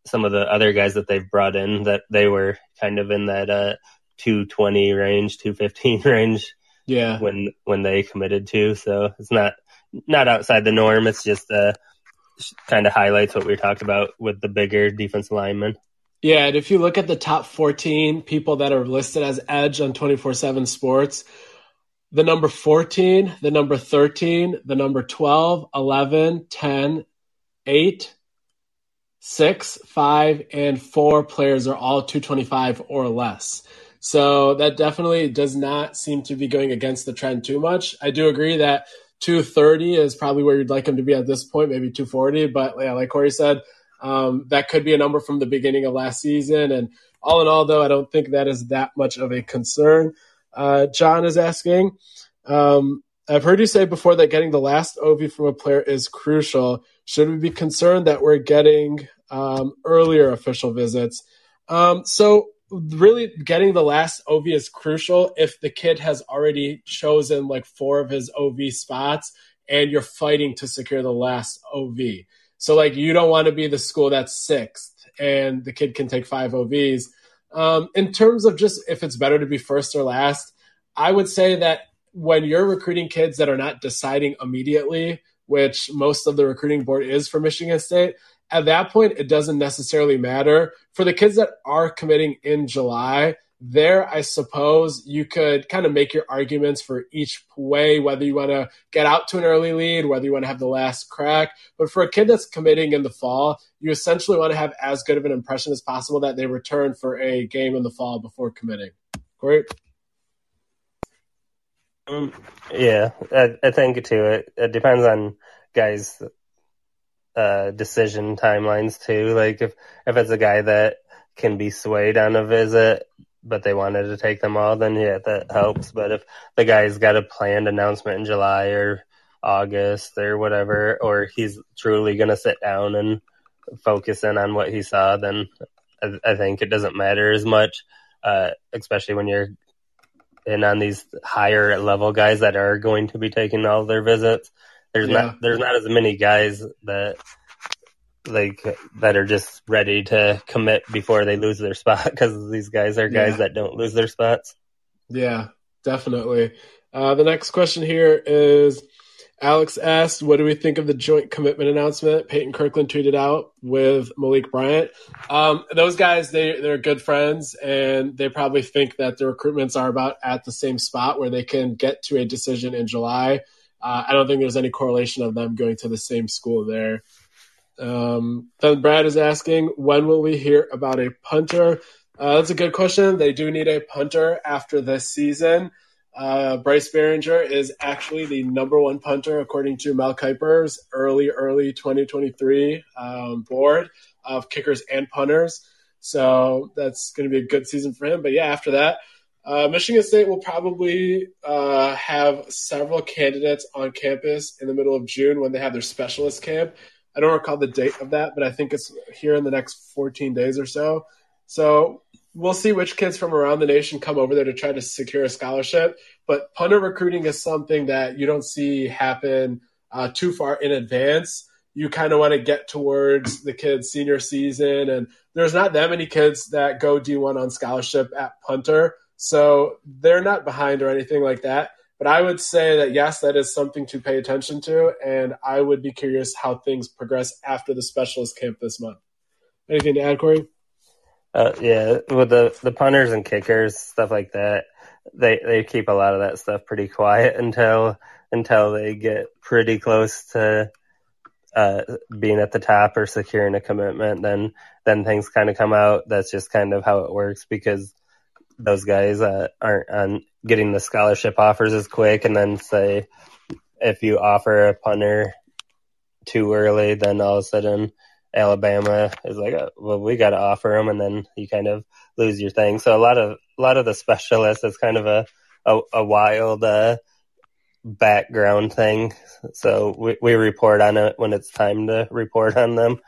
some of the other guys that they've brought in that they were kind of in that uh, 220 range, 215 [LAUGHS] range. Yeah. When when they committed to, so it's not not outside the norm. It's just uh, kind of highlights what we talked about with the bigger defense linemen. Yeah, and if you look at the top 14 people that are listed as edge on 24/7 Sports, the number 14, the number 13, the number 12, 11, 10, 8, 6, 5, and 4 players are all 225 or less. So that definitely does not seem to be going against the trend too much. I do agree that 230 is probably where you'd like him to be at this point, maybe 240. But yeah, like Corey said, um, that could be a number from the beginning of last season. And all in all, though, I don't think that is that much of a concern. Uh, John is asking, um, I've heard you say before that getting the last OV from a player is crucial. Should we be concerned that we're getting um, earlier official visits? Um, so really getting the last OV is crucial if the kid has already chosen like four of his OV spots and you're fighting to secure the last OV. So like you don't want to be the school that's sixth and the kid can take five OVs. Um, in terms of just if it's better to be first or last, I would say that when you're recruiting kids that are not deciding immediately, which most of the recruiting board is for Michigan State, at that point, it doesn't necessarily matter. For the kids that are committing in July, there, I suppose you could kind of make your arguments for each way, whether you want to get out to an early lead, whether you want to have the last crack. But for a kid that's committing in the fall, you essentially want to have as good of an impression as possible that they return for a game in the fall before committing. Great. Um, yeah, I, I think too. It, it depends on guys' uh, decision timelines too. Like if if it's a guy that can be swayed on a visit, but they wanted to take them all, then yeah, that helps. But if the guy's got a planned announcement in July or August or whatever, or he's truly going to sit down and focus in on what he saw, then I, I think it doesn't matter as much, uh, especially when you're in on these higher level guys that are going to be taking all their visits. There's yeah. not there's not as many guys that like that are just ready to commit before they lose their spot because these guys are guys yeah. that don't lose their spots. Yeah, definitely. Uh, the next question here is Alex asked, "What do we think of the joint commitment announcement?" Peyton Kirkland tweeted out with Malik Bryant. Um, those guys, they they're good friends, and they probably think that the recruitments are about at the same spot where they can get to a decision in July. Uh, I don't think there's any correlation of them going to the same school there. Um, then Brad is asking, when will we hear about a punter? Uh, that's a good question. They do need a punter after this season. Uh, Bryce Baringer is actually the number one punter according to Mel Kiper's early, early 2023 um, board of kickers and punters. So that's going to be a good season for him. But yeah, after that, uh, Michigan State will probably uh, have several candidates on campus in the middle of June when they have their specialist camp. I don't recall the date of that, but I think it's here in the next 14 days or so. So we'll see which kids from around the nation come over there to try to secure a scholarship. But punter recruiting is something that you don't see happen uh, too far in advance. You kind of want to get towards the kids' senior season, and there's not that many kids that go D1 on scholarship at punter. So they're not behind or anything like that. But I would say that yes, that is something to pay attention to, and I would be curious how things progress after the specialist camp this month. Anything to add, Corey? Uh, yeah, with the the punters and kickers stuff like that, they they keep a lot of that stuff pretty quiet until until they get pretty close to uh, being at the top or securing a commitment. Then then things kind of come out. That's just kind of how it works because those guys uh, aren't on getting the scholarship offers as quick. And then say if you offer a punter too early, then all of a sudden Alabama is like, oh, well, we got to offer them, and then you kind of lose your thing. So a lot of a lot of the specialists, it's kind of a a, a wild uh, background thing. So we we report on it when it's time to report on them.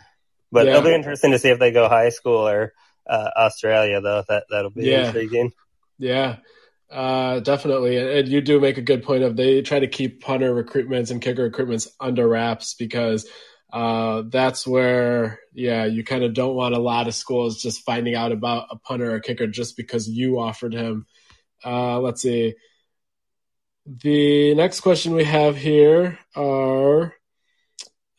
But yeah. it'll be interesting to see if they go high school or uh, Australia, though. That that'll be yeah. intriguing. Yeah. Uh, definitely, and you do make a good point of they try to keep punter recruitments and kicker recruitments under wraps because uh, that's where, yeah, you kind of don't want a lot of schools just finding out about a punter or kicker just because you offered him. Uh, let's see. The next question we have here are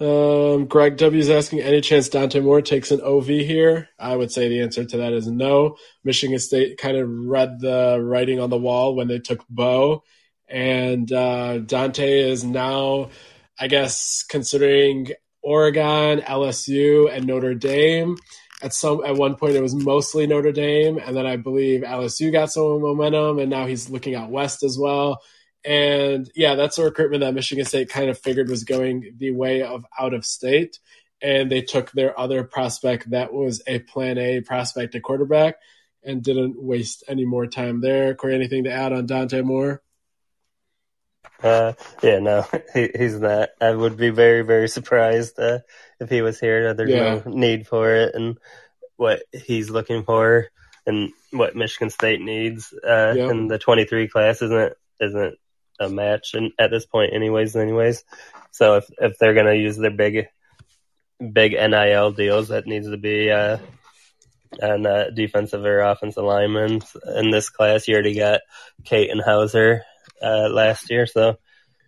um, Greg W is asking any chance Dante Moore takes an OV here. I would say the answer to that is no. Michigan State kind of read the writing on the wall when they took Bo, and uh, Dante is now, I guess, considering Oregon, LSU, and Notre Dame. At some at one point, it was mostly Notre Dame, and then I believe LSU got some momentum, and now he's looking out west as well. And yeah, that's a recruitment that Michigan State kind of figured was going the way of out of state, and they took their other prospect that was a Plan A prospect at quarterback, and didn't waste any more time there. Corey, anything to add on Dante Moore? Uh, yeah, no, [LAUGHS] he, he's not. I would be very, very surprised uh, if he was here. There's yeah. no need for it, and what he's looking for, and what Michigan State needs uh, yep. in the 23 class isn't isn't a match and at this point, anyways. Anyways, so if if they're gonna use their big big NIL deals, that needs to be uh, on uh, defensive or offensive linemen in this class. You already got Katin Houser uh, last year. So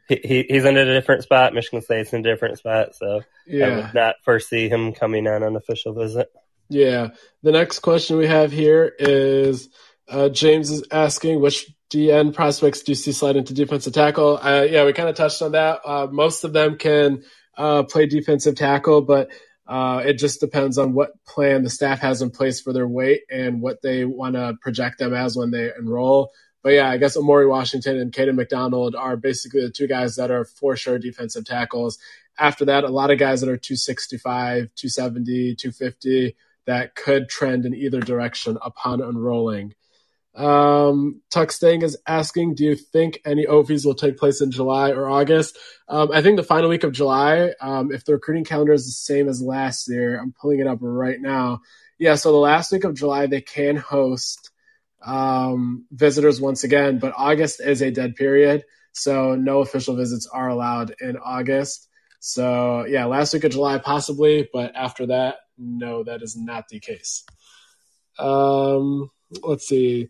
he, he's in a different spot. Michigan State's in a different spot. So yeah. I would not foresee him coming on an official visit. Yeah. The next question we have here is uh, James is asking which DN prospects do see slide into defensive tackle? Uh, yeah, we kind of touched on that. Uh, most of them can uh, play defensive tackle, but uh, it just depends on what plan the staff has in place for their weight and what they want to project them as when they enroll. But yeah, I guess Amori Washington and Caden McDonald are basically the two guys that are for sure defensive tackles. After that, a lot of guys that are 265, 270, 250 that could trend in either direction upon enrolling. Um, Tuck Stang is asking, do you think any OVs will take place in July or August? Um, I think the final week of July, um, if the recruiting calendar is the same as last year, I'm pulling it up right now. Yeah, so the last week of July, they can host um, visitors once again, but August is a dead period, so no official visits are allowed in August. So yeah, last week of July possibly, but after that, no, that is not the case. Um, let's see.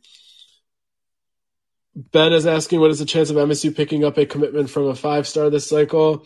Ben is asking, what is the chance of MSU picking up a commitment from a five star this cycle?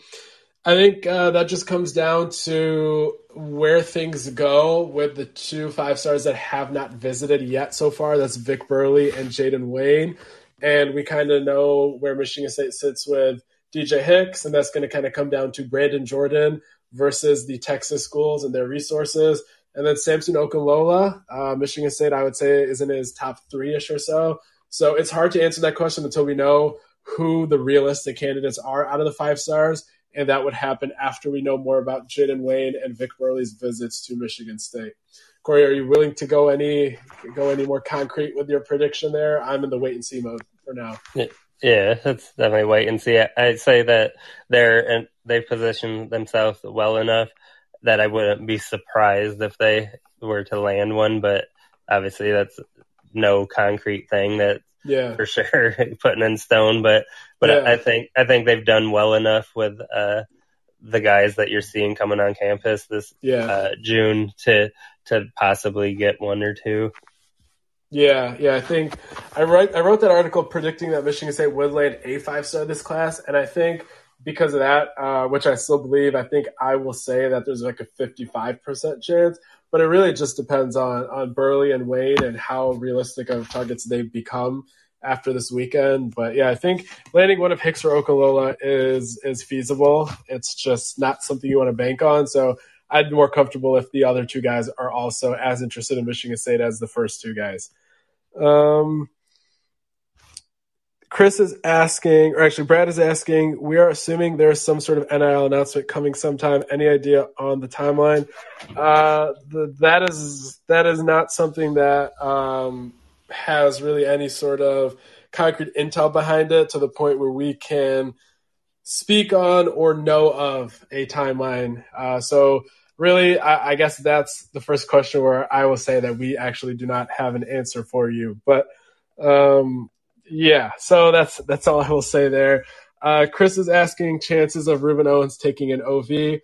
I think uh, that just comes down to where things go with the two five stars that have not visited yet so far. That's Vic Burley and Jayden Wayne. And we kind of know where Michigan State sits with DJ Hicks, and that's going to kind of come down to Brandon Jordan versus the Texas schools and their resources. And then Samson Okunlola, uh, Michigan State, I would say, is in his top three ish or so. So it's hard to answer that question until we know who the realistic candidates are out of the five stars and that would happen after we know more about Jayden Wayne and Vic Burley's visits to Michigan State. Corey, are you willing to go any go any more concrete with your prediction there? I'm in the wait and see mode for now. Yeah, that's definitely wait and see. I'd say that they're and they've positioned themselves well enough that I wouldn't be surprised if they were to land one, but obviously that's no concrete thing that yeah for [LAUGHS] sure putting in stone but but yeah. I, think i think they've done well enough with uh the guys that you're seeing coming on campus this yeah. uh, june to to possibly get one or two yeah, yeah. I think I wrote I wrote that article predicting that Michigan State would land a five star this class, and I think because of that, uh, which I still believe, I think I will say that there's like a 55% chance but it really just depends on on Burley and Wayne and how realistic of targets they've become after this weekend. But yeah, I think landing one of Hicks or Okunlola is is feasible. It's just not something you want to bank on. So I'd be more comfortable if the other two guys are also as interested in Michigan State as the first two guys. Um, Chris is asking, or actually Brad is asking, we are assuming there's some sort of NIL announcement coming sometime. Any idea on the timeline? Uh, the, that is that is not something that um, has really any sort of concrete intel behind it to the point where we can speak on or know of a timeline. Uh, so really, I, I guess that's the first question where I will say that we actually do not have an answer for you, but. Um, yeah, so that's that's all I will say there. Uh, Chris is asking chances of Rueben Owens taking an OV.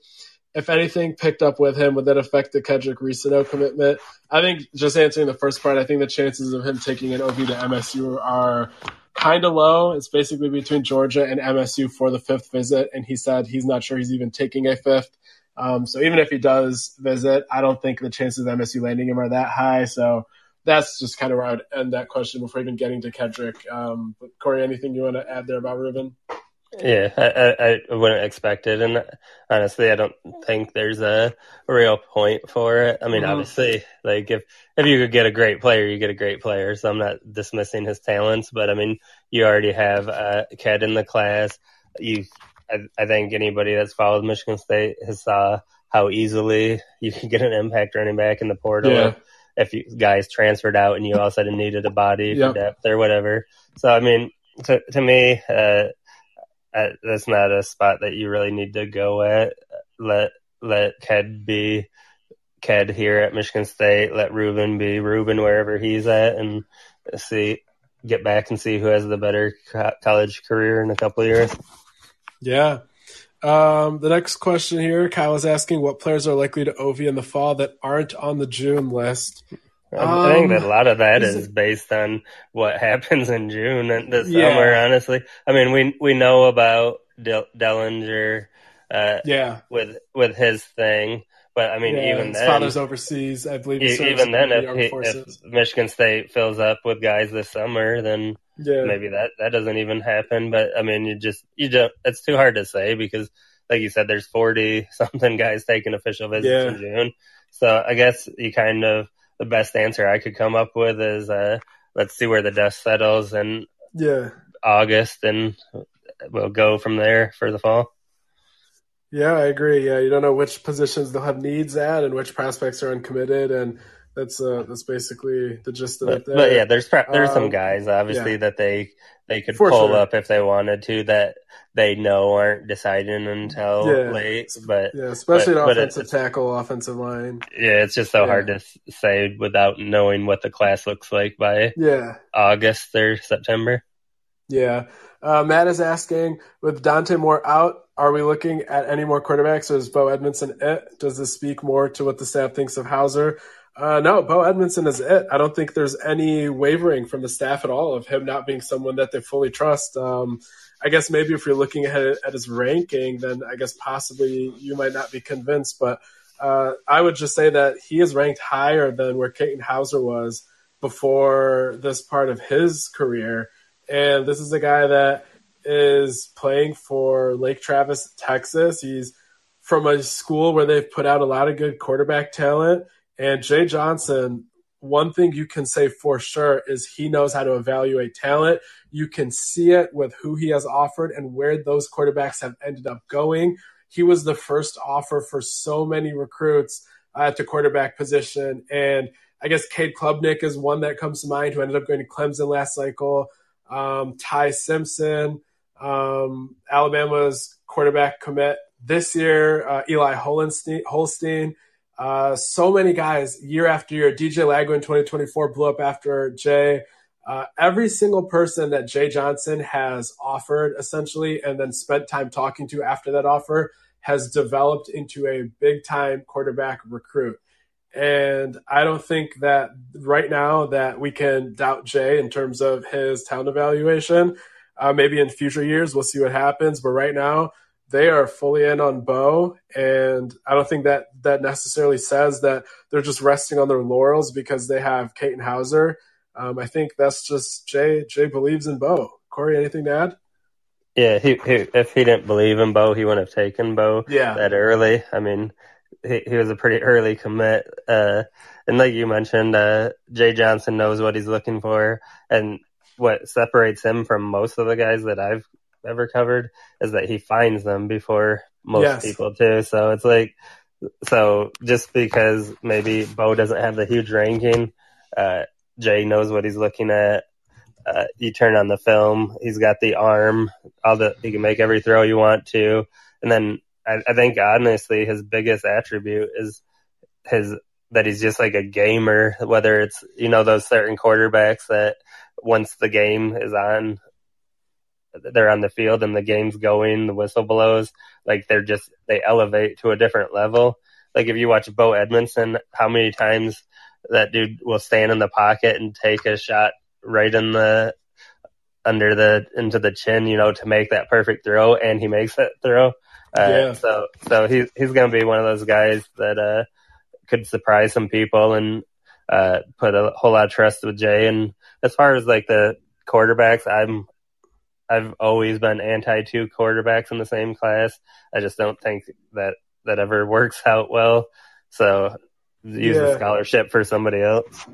if anything picked up with him, would that affect the Kedrick Reescano commitment? I think just answering the first part, I think the chances of him taking an OV to MSU are kind of low. It's basically between Georgia and MSU for the fifth visit, and he said he's not sure he's even taking a fifth. Um, so even if he does visit, I don't think the chances of MSU landing him are that high. So that's just kind of where I'd end that question before even getting to Kedrick. Um, but Corey, anything you want to add there about Rueben? Yeah, I, I, wouldn't expect it, and honestly, I don't think there's a real point for it. I mean, mm-hmm. obviously, like if if you could get a great player, you get a great player. So I'm not dismissing his talents, but I mean, you already have a kid in the class. You, I, I think anybody that's followed Michigan State has saw how easily you can get an impact running back in the portal. Yeah. If you guys transferred out and you all of a sudden needed a body yep. for depth or whatever. So I mean, to to me. uh uh, that's not a spot that you really need to go at. Let let Ked be Ked here at Michigan State. Let Rueben be Rueben wherever he's at, and see get back and see who has the better co- college career in a couple of years. Yeah. Um, the next question here, Kyle is asking what players are likely to OV in the fall that aren't on the June list. I think that a um, lot of that is, is based on what [LAUGHS] happens in June and the yeah. summer. Honestly, I mean, we we know about Dellinger, uh, yeah, with with his thing, but I mean, yeah, even his then, father's overseas. I believe. even then, if, he, if Michigan State fills up with guys this summer, then yeah. maybe that that doesn't even happen. But I mean, you just you don't. It's too hard to say because, like you said, there's forty [LAUGHS] something guys taking official visits yeah. in June. So I guess you kind of the best answer I could come up with is uh, let's see where the dust settles in yeah August, and we'll go from there for the fall. Yeah, I agree. Yeah, you don't know which positions they'll have needs at, and which prospects are uncommitted, and that's uh that's basically the gist of but, it. There. But yeah, there's there's um, some guys obviously yeah. that they they could For pull sure. up if they wanted to that they know aren't deciding until yeah. late. But yeah, especially but, offensive tackle, offensive line. Yeah, it's just so yeah. hard to say without knowing what the class looks like by yeah August or September. Yeah. Uh, Matt is asking, with Dante Moore out, are we looking at any more quarterbacks, or is Bo Edmondson it? Does this speak more to what the staff thinks of Houser? Uh, no, Bo Edmondson is it. I don't think there's any wavering from the staff at all of him not being someone that they fully trust. Um, I guess maybe if you're looking at, at his ranking, then I guess possibly you might not be convinced. But uh, I would just say that he is ranked higher than where Katin Houser was before this part of his career. And this is a guy that is playing for Lake Travis, Texas. He's from a school where they've put out a lot of good quarterback talent and Jay Johnson, one thing you can say for sure is he knows how to evaluate talent. You can see it with who he has offered and where those quarterbacks have ended up going. He was the first offer for so many recruits at the quarterback position. And I guess Cade Klubnik is one that comes to mind who ended up going to Clemson last cycle. Um, Ty Simpson, um, Alabama's quarterback commit this year, uh, Eli Holstein, Holstein uh, so many guys year after year. DJ Lagway in 2024 blew up after Jay. Uh, every single person that Jay Johnson has offered essentially and then spent time talking to after that offer has developed into a big time quarterback recruit. And I don't think that right now that we can doubt Jay in terms of his talent evaluation. Uh, maybe in future years, we'll see what happens. But right now, they are fully in on Bo, and I don't think that that necessarily says that they're just resting on their laurels because they have Katin Houser. Um, I think that's just Jay. Jay believes in Bo. Corey, anything to add? Yeah, he, he, if he didn't believe in Bo, he wouldn't have taken Bo yeah. that early. I mean, he, he was a pretty early commit. Uh, and like you mentioned, uh, Jay Johnson knows what he's looking for, and what separates him from most of the guys that I've ever covered is that he finds them before most yes. people too. So it's like, so just because maybe Bo doesn't have the huge ranking, uh, Jay knows what he's looking at. Uh, you turn on the film, he's got the arm, all the, he can make every throw you want to. And then I, I think honestly, his biggest attribute is his, that he's just like a gamer, whether it's, you know, those certain quarterbacks that once the game is on, they're on the field and the game's going, the whistle blows, like they're just they elevate to a different level. Like if you watch Bo Edmondson, how many times that dude will stand in the pocket and take a shot right in the under the into the chin, you know, to make that perfect throw, and he makes that throw. Uh, yeah. So so he's he's gonna be one of those guys that uh, could surprise some people and uh, put a whole lot of trust with Jay. And as far as like the quarterbacks, I'm I've always been anti two quarterbacks in the same class. I just don't think that that ever [LAUGHS] works out well. So use yeah. a scholarship for somebody else.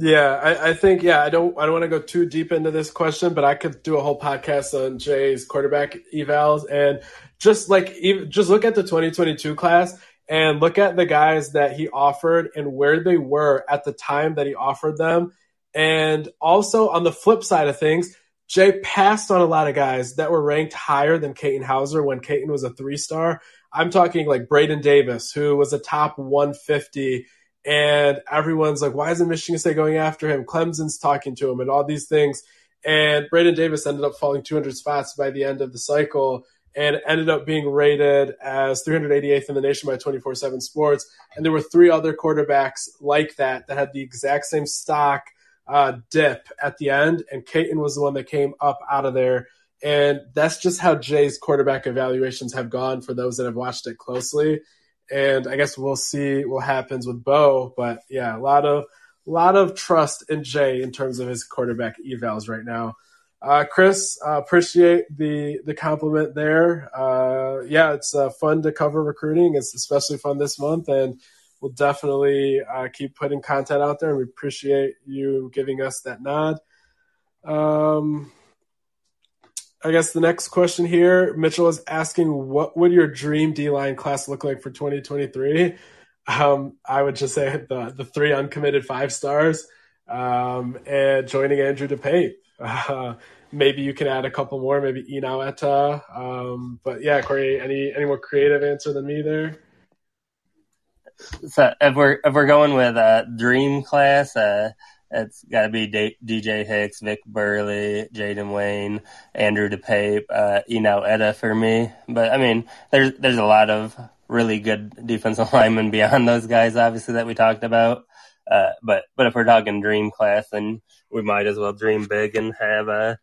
Yeah, I, I, think yeah, I don't I don't want to go too deep into this question, but I could do a whole podcast on Jay's quarterback evals and just like even, just look at the 2022 class and look at the guys that he offered and where they were at the time that he offered them. And also on the flip side of things, Jay passed on a lot of guys that were ranked higher than Katin Houser when Katin was a three star. I'm talking like Braden Davis, who was a top 150 and everyone's like, why isn't Michigan State going after him? Clemson's talking to him and all these things. And Braden Davis ended up falling 200 spots by the end of the cycle and ended up being rated as 388th in the nation by 24 7 Sports. And there were three other quarterbacks like that that had the exact same stock uh, dip at the end. And Katin was the one that came up out of there. And that's just how Jay's quarterback evaluations have gone for those that have watched it closely and I guess we'll see what happens with Bo. But yeah, a lot of a lot of trust in Jay in terms of his quarterback evals right now. Uh, Chris, uh, appreciate the the compliment there. Uh, yeah, it's uh, fun to cover recruiting. It's especially fun this month, and we'll definitely uh, keep putting content out there. And we appreciate you giving us that nod. Um, I guess the next question here, Mitchell is asking, what would your dream D line class look like for 2023? Um, I would just say the the three uncommitted five stars, um, and joining Andrew dePaepe. Uh, [LAUGHS] maybe you can add a couple more, maybe Enow Etta. Um, but yeah, Corey, any any more creative answer than me there? So if we're if we're going with a dream class, uh, it's got to be D- DJ Hicks, Vic Burley, Jayden Wayne, Andrew dePaepe, uh, Enow Etta for me. But I mean, there's there's a lot of really good defensive [LAUGHS] linemen beyond those guys, obviously that we talked about. Uh, but but if we're talking dream class, then we might as well dream big and have uh,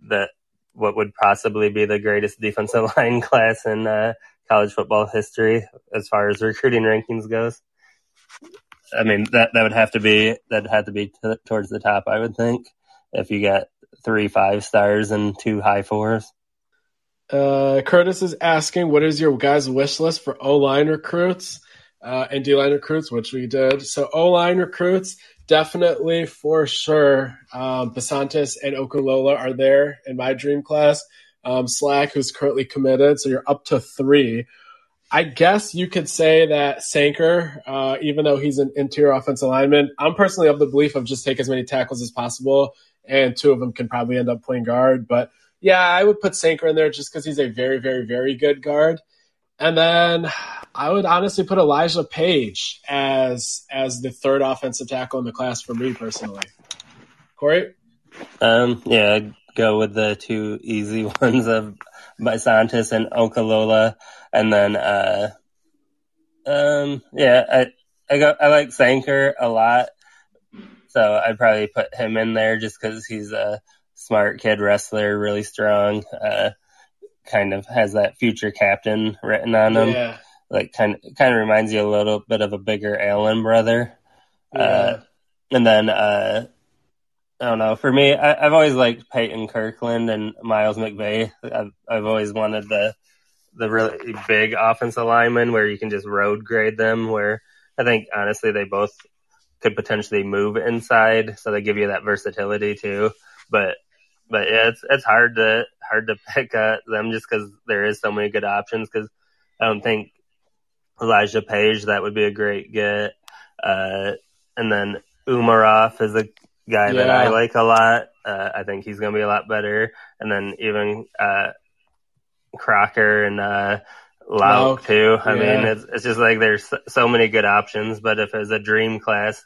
the what would possibly be the greatest defensive [LAUGHS] line class in uh, college football history as far as recruiting rankings goes. I mean, that that would have to be that had to be t- towards the top. I would think if you got three five stars and two high fours. Uh, Curtis is asking, what is your guys' wish list for O line recruits uh, and D line recruits, which we did. So O line recruits, definitely for sure. Um, Bisontis and Okunlola are there in my dream class. Um, Slack, who's currently committed, so you're up to three. I guess you could say that Sanker, uh, even though he's an interior offensive lineman, I'm personally of the belief of just take as many tackles as possible, and two of them can probably end up playing guard. But yeah, I would put Sanker in there just because he's a very, very, very good guard. And then I would honestly put Elijah Page as as the third offensive tackle in the class for me personally. Corey? Um, yeah, go with the two easy [LAUGHS] ones of Santos and Okunlola and then uh, um, yeah, I I go I like Sanker a lot, so I'd probably put him in there just because he's a smart kid wrestler, really strong. Uh, kind of has that future captain written on him. Yeah. Like kind of kind of reminds you a little bit of a bigger Allen brother. Yeah. Uh, and then uh, I don't know. For me, I, have always liked Peyton Kirkland and Miles McVay. I've I've always wanted the the really big offensive linemen where you can just road grade them. Where I think honestly they both could potentially move inside, so they give you that versatility too. But but yeah, it's it's hard to hard to [LAUGHS] pick them just because there is so many good options. Because I don't think Elijah Page that would be a great get, uh, and then Umarov is a guy yeah. that I like a lot. Uh, I think he's going to be a lot better. And then even uh, Crocker and uh, Lauk too. I yeah. mean, it's it's just like there's so many good options. But if it was a dream class,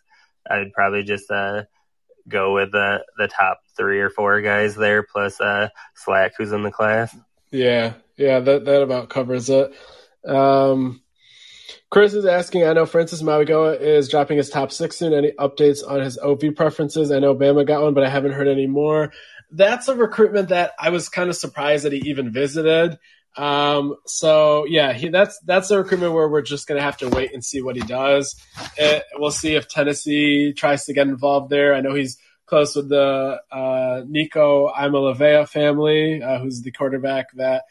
I'd probably just uh, go with the the top three or four guys there, plus uh, Slack, who's in the class. Yeah, yeah, that that about covers it. Um, Chris is asking, I know Francis Mauigoa is dropping his top six soon. Any updates on his OV preferences? I know Bama got one, but I haven't heard any more. That's a recruitment that I was kind of surprised that he even visited. Um, so yeah, he, that's that's a recruitment where we're just gonna have to wait and see what he does. It, we'll see if Tennessee tries to get involved there. I know he's close with the uh, Nico Iamaleava family, uh, who's the quarterback that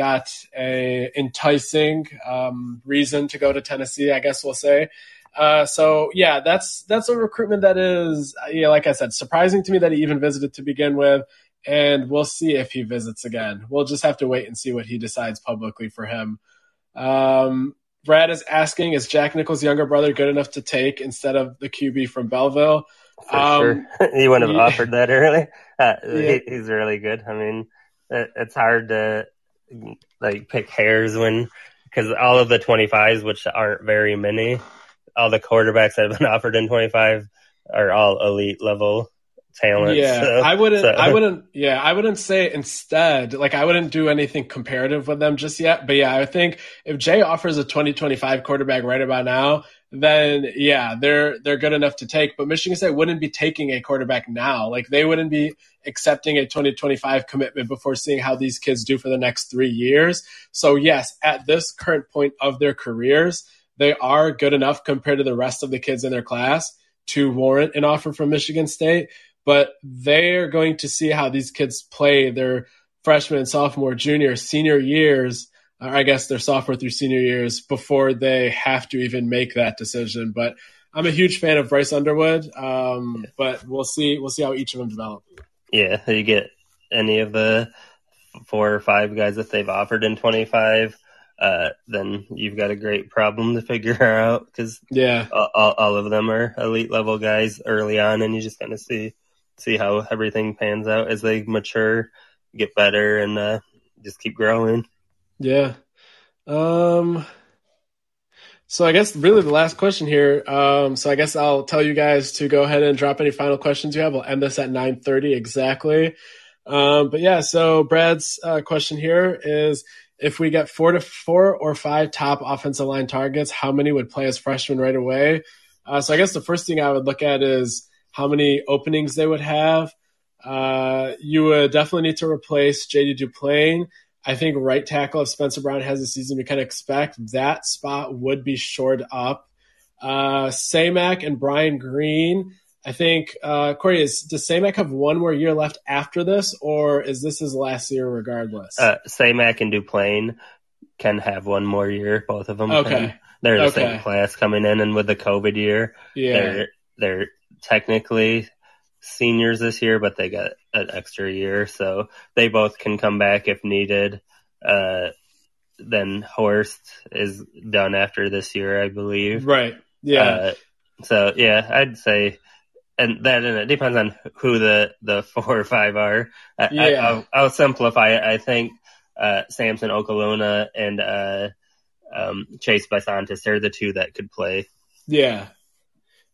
got a enticing um, reason to go to Tennessee. I guess we'll say. Uh, so yeah, that's that's a recruitment that is, yeah, like I said, surprising to me that he even visited to begin with and we'll see if he visits again. We'll just have to wait and see what he decides publicly for him. Um, Brad is asking, is Jack Nichols' younger brother good enough to take instead of the QB from Belleville? Um, sure. [LAUGHS] he wouldn't have yeah. offered that early. Uh, [LAUGHS] yeah. he, he's really good. I mean, it, it's hard to like pick hairs when because all of the 25s, which aren't very many, all the quarterbacks that have been [LAUGHS] offered in 25 are all elite level talent. Yeah, so, I wouldn't. So. I wouldn't. Yeah, I wouldn't say instead. Like, I wouldn't do anything comparative with them just yet. But yeah, I think if Jay offers a 2025 quarterback right about now, then yeah, they're they're good enough to take. But Michigan State wouldn't be taking a quarterback now. Like, they wouldn't be accepting a 2025 commitment before seeing how these kids do for the next three years. So yes, at this current point of their careers, they are good enough compared to the rest of the kids in their class to warrant an offer from Michigan State but they're going to see how these kids play their freshman, sophomore, junior, senior years, or I guess their sophomore through senior years before they have to even make that decision. But I'm a huge fan of Bryce Underwood, um, but we'll see. We'll see how each of them develop. Yeah, you get any of the four or five guys that they've offered in 25 uh, then you've got a great problem to figure [LAUGHS] out because yeah, all, all, of them are elite level guys early on, and you just kind of see see how everything pans out as they mature, get better, and uh, just keep growing. Yeah. Um. So I guess really the last question here. Um, so I guess I'll tell you guys to go ahead and drop any final questions you have. We'll end this at 9:30 exactly. Um, but yeah, so Brad's uh, question here is if we get four to four or five top offensive line targets, how many would play as freshmen right away? Uh, so I guess the first thing I would look at is how many openings they would have. Uh, you would definitely need to replace JD Duplain. I think right tackle if Spencer Brown has a season we can expect, that spot would be shored up. Uh, Samac and Brian Green. I think uh, Corey is does Samac have one more year left after this, or is this his last year regardless? Uh, Samac and Duplain can have one more year, both of them. Okay, they're the okay. same class coming in, and with the COVID year, yeah, they're they're technically seniors this year, but they got an extra year, so they both can come back if needed. Uh, then Horst is done after this year, I believe. Right. Yeah. Uh, so yeah, I'd say, and that and it depends on who the the [LAUGHS] four or five are. Yeah. I, will I'll simplify it. I think uh, Samson Okunlola and uh, um, Chase Bisontis are the two that could play. Yeah,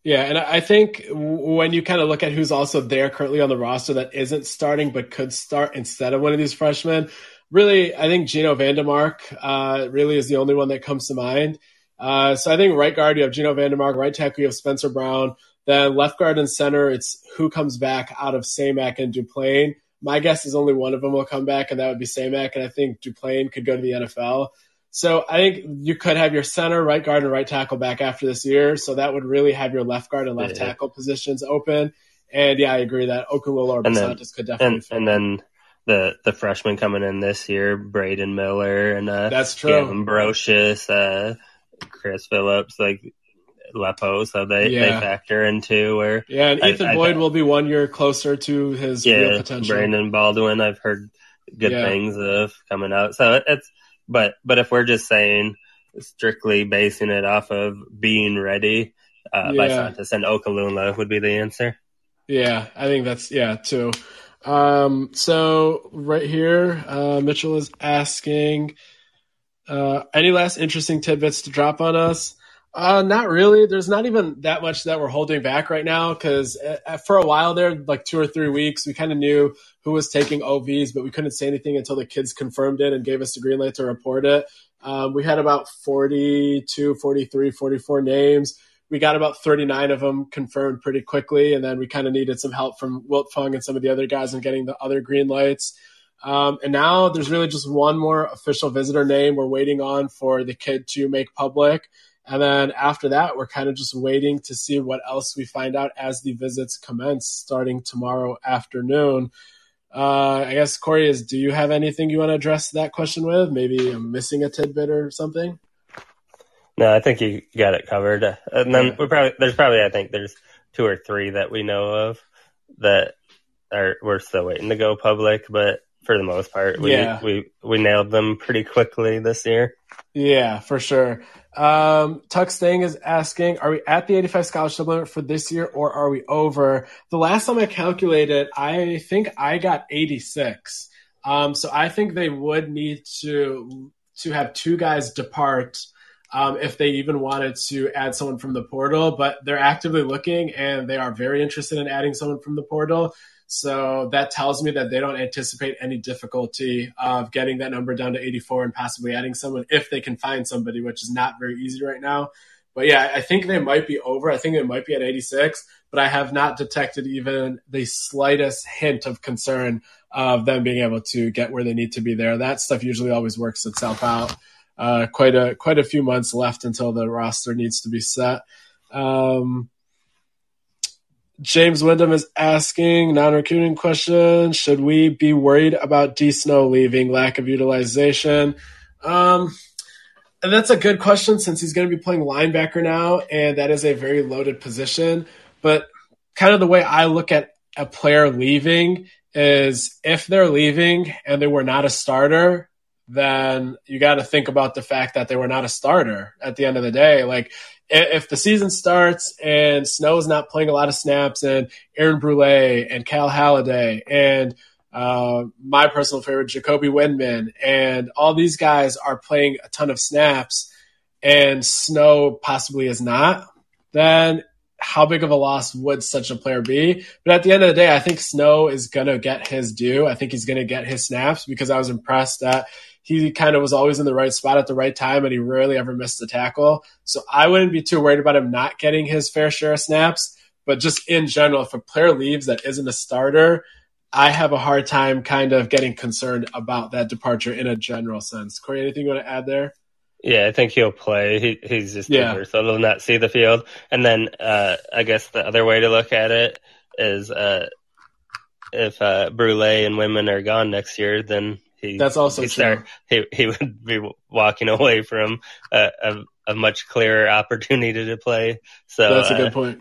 yeah, and I think when you kind of look at who's also there currently on the roster that isn't starting but could start instead of one of these freshmen, really, I think Geno VanDeMark uh, really is the only one that comes to mind. Uh, so I think right guard, you have Geno VanDeMark, right tackle, you have Spencer Brown. Then left guard and center, it's who comes back out of Samac and Duplain. My guess is only one of them will come back, and that would be Samac. And I think Duplain could go to the NFL. So I think you could have your center, right guard, and right tackle back after this year. So that would really have your left guard and left yeah. tackle positions open. And yeah, I agree that Okunlola or Bisontis could definitely. And, and, then the the freshmen coming in this year, Braden Miller and uh, that's true. Gavin Broscious, uh, Chris Phillips, like Lepo, so they, yeah. they factor into where yeah, and Ethan I, Boyd I, will be one year closer to his yeah, real potential. Brandon Baldwin, I've heard good yeah. things of coming out, so it's but but if we're just saying strictly basing it off of being ready, uh, yeah. Bisontis and Okunlola would be the answer. Yeah, I think that's yeah too. Um, so right here, uh, Mitchell is asking, uh, any last interesting tidbits to drop on us? Uh, not really. There's not even that much that we're holding back right now because uh, for a while there, like two or three weeks, we kind of knew who was taking OVs, but we couldn't say anything until the kids confirmed it and gave us the green light to report it. Um, we had about 42, 43, 44 names. We got about 39 of them confirmed pretty quickly, and then we kind of needed some help from Wiltfong and some of the other guys in getting the other green lights. Um, and now there's really just one more official visitor name we're waiting on for the kid to make public. And then after that, we're kind of just waiting to see what else we find out as the visits commence starting tomorrow afternoon. Uh, I guess Corey is. Do you have anything you want to address that question with? Maybe I'm missing a tidbit or something. No, I think you got it covered. And then yeah. we probably there's probably I think there's two or three that we know of that are we're still waiting to go public, but for the most part, we yeah. we we nailed them pretty quickly this year. Yeah, for sure. Um, Tuck Stang is asking, are we at the 85 scholarship limit for this year or are we over? The last time I calculated, I think I got 86. Um, so I think they would need to to have two guys depart um, if they even wanted to add someone from the portal, but they're actively looking and they are very interested in adding someone from the portal. So that tells me that they don't anticipate any difficulty of getting that number down to 84 and possibly adding someone if they can find somebody, which is not very easy right now. But yeah, I think they might be over. I think they might be at 86, but I have not detected even the slightest hint of concern of them being able to get where they need to be there. That stuff usually always works itself out. Uh, quite a quite a few months left until the roster needs to be set. Um, James Wyndham is asking non-recruiting question: Should we be worried about D Snow leaving? Lack of utilization. Um, and that's a good question since he's going to be playing linebacker now, and that is a very loaded position. But kind of the way I look at a player leaving is if they're leaving and they were not a starter, then you got to think about the fact that they were not a starter at the end of the day. Like if the season starts and Snow is not playing a lot of snaps and Aaron Brule and Cal Haladay and uh, my personal favorite, Jacoby Windmon, and all these guys are playing a ton of snaps and Snow possibly is not, then how big of a loss would such a player be? But at the end of the day, I think Snow is going to get his due. I think he's going to get his snaps because I was impressed that he kind of was always in the right spot at the right time and he rarely ever missed a tackle. So I wouldn't be too worried about him not getting his fair share of snaps. But just in general, if a player leaves that isn't a starter, I have a hard time kind of getting concerned about that departure in a general sense. Corey, anything you want to add there? Yeah, I think he'll play. He, he's just yeah. he'll not see the field. And then uh, I guess the other way to look at it is uh, if uh, Brule and Windmon are gone next year, then he that's also he true. Start, he he would be walking away from a, a, a much clearer opportunity to play. So that's a good uh, point.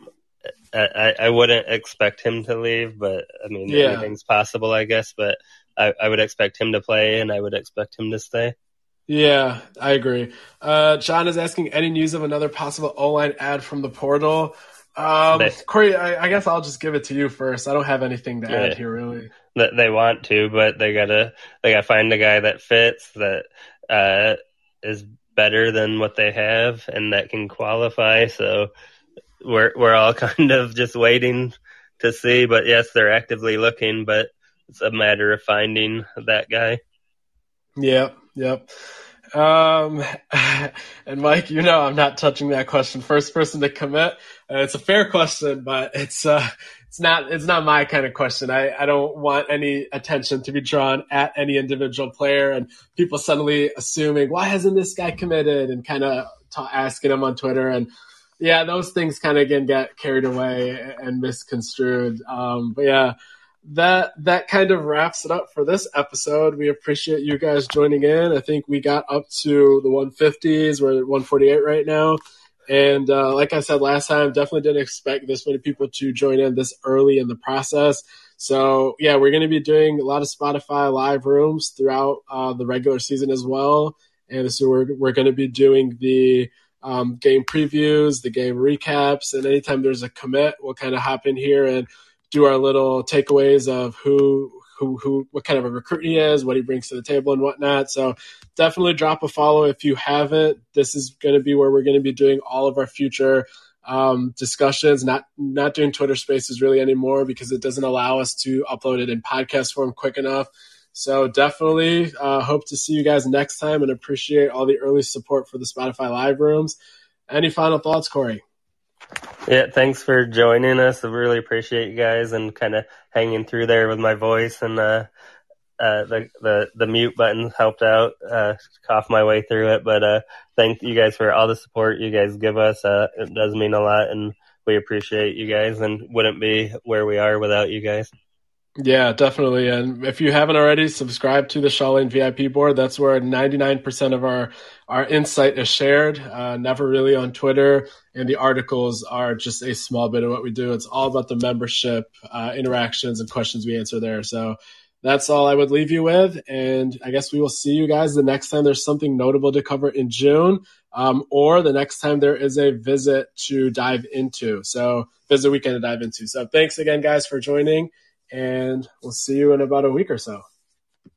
I, I wouldn't expect him to leave, but I mean yeah. anything's possible, I guess. But I, I would expect him to play, and I would expect him to stay. Yeah, I agree. Uh, John is asking any news of another possible O line ad from the portal. Um, they, Corey, I, I, guess I'll just give it to you first. I don't have anything to yeah. add here, really that they want to, but they gotta they gotta find a guy that fits that uh, is better than what they have and that can qualify. So we're we're all [LAUGHS] kind of just waiting to see. But yes, they're actively looking, but it's a matter of finding that guy. Yep, yep. Um, [LAUGHS] and Mike, you know I'm not touching that question. First person to commit. Uh, it's a fair question, but it's uh, it's not it's not my kind of question. I, I don't want any attention to be drawn at any individual player and people suddenly assuming why hasn't this guy committed and kind of asking him on Twitter and yeah, those things kind of again get carried away and misconstrued. Um, but yeah, that that kind of wraps it up for this episode. We appreciate you guys joining in. I think we got up to the 150s. We're at 148 right now. And uh, like I said last time, definitely didn't expect this many people to join in this early in the process. So yeah, we're going to be doing a lot of Spotify live rooms throughout uh, the regular season as well. And so we're we're going to be doing the um, game previews, the game recaps, and anytime there's a commit, we'll kind of hop in here and do our little takeaways of who who who what kind of a recruit he is, what he brings to the table, and whatnot. So definitely drop a follow if you haven't. This is going to be where we're going to be doing all of our future um, discussions. Not not doing Twitter Spaces really anymore because it doesn't allow us to upload it in podcast form quick enough. So definitely uh, hope to see you guys next time and appreciate all the early support for the Spotify live rooms. Any final thoughts, Corey? Yeah, thanks for joining us. I really appreciate you guys and kind of hanging through there with my voice and uh, uh, the the the mute button helped out uh, cough my way through it. But uh, thank you guys for all the support you guys give us. Uh, it does mean a lot, and we appreciate you guys, and wouldn't be where we are without you guys. Yeah, definitely. And if you haven't already, subscribe to the Shawlane VIP board. That's where 99% of our, our insight is shared. Uh, never really on Twitter. And the articles are just a small bit of what we do. It's all about the membership, uh, interactions and questions we answer there. So that's all I would leave you with. And I guess we will see you guys the next time there's something notable to cover in June, um, or the next time there is a visit to dive into. So visit weekend to dive into. So thanks again, guys, for joining and we'll see you in about a week or so.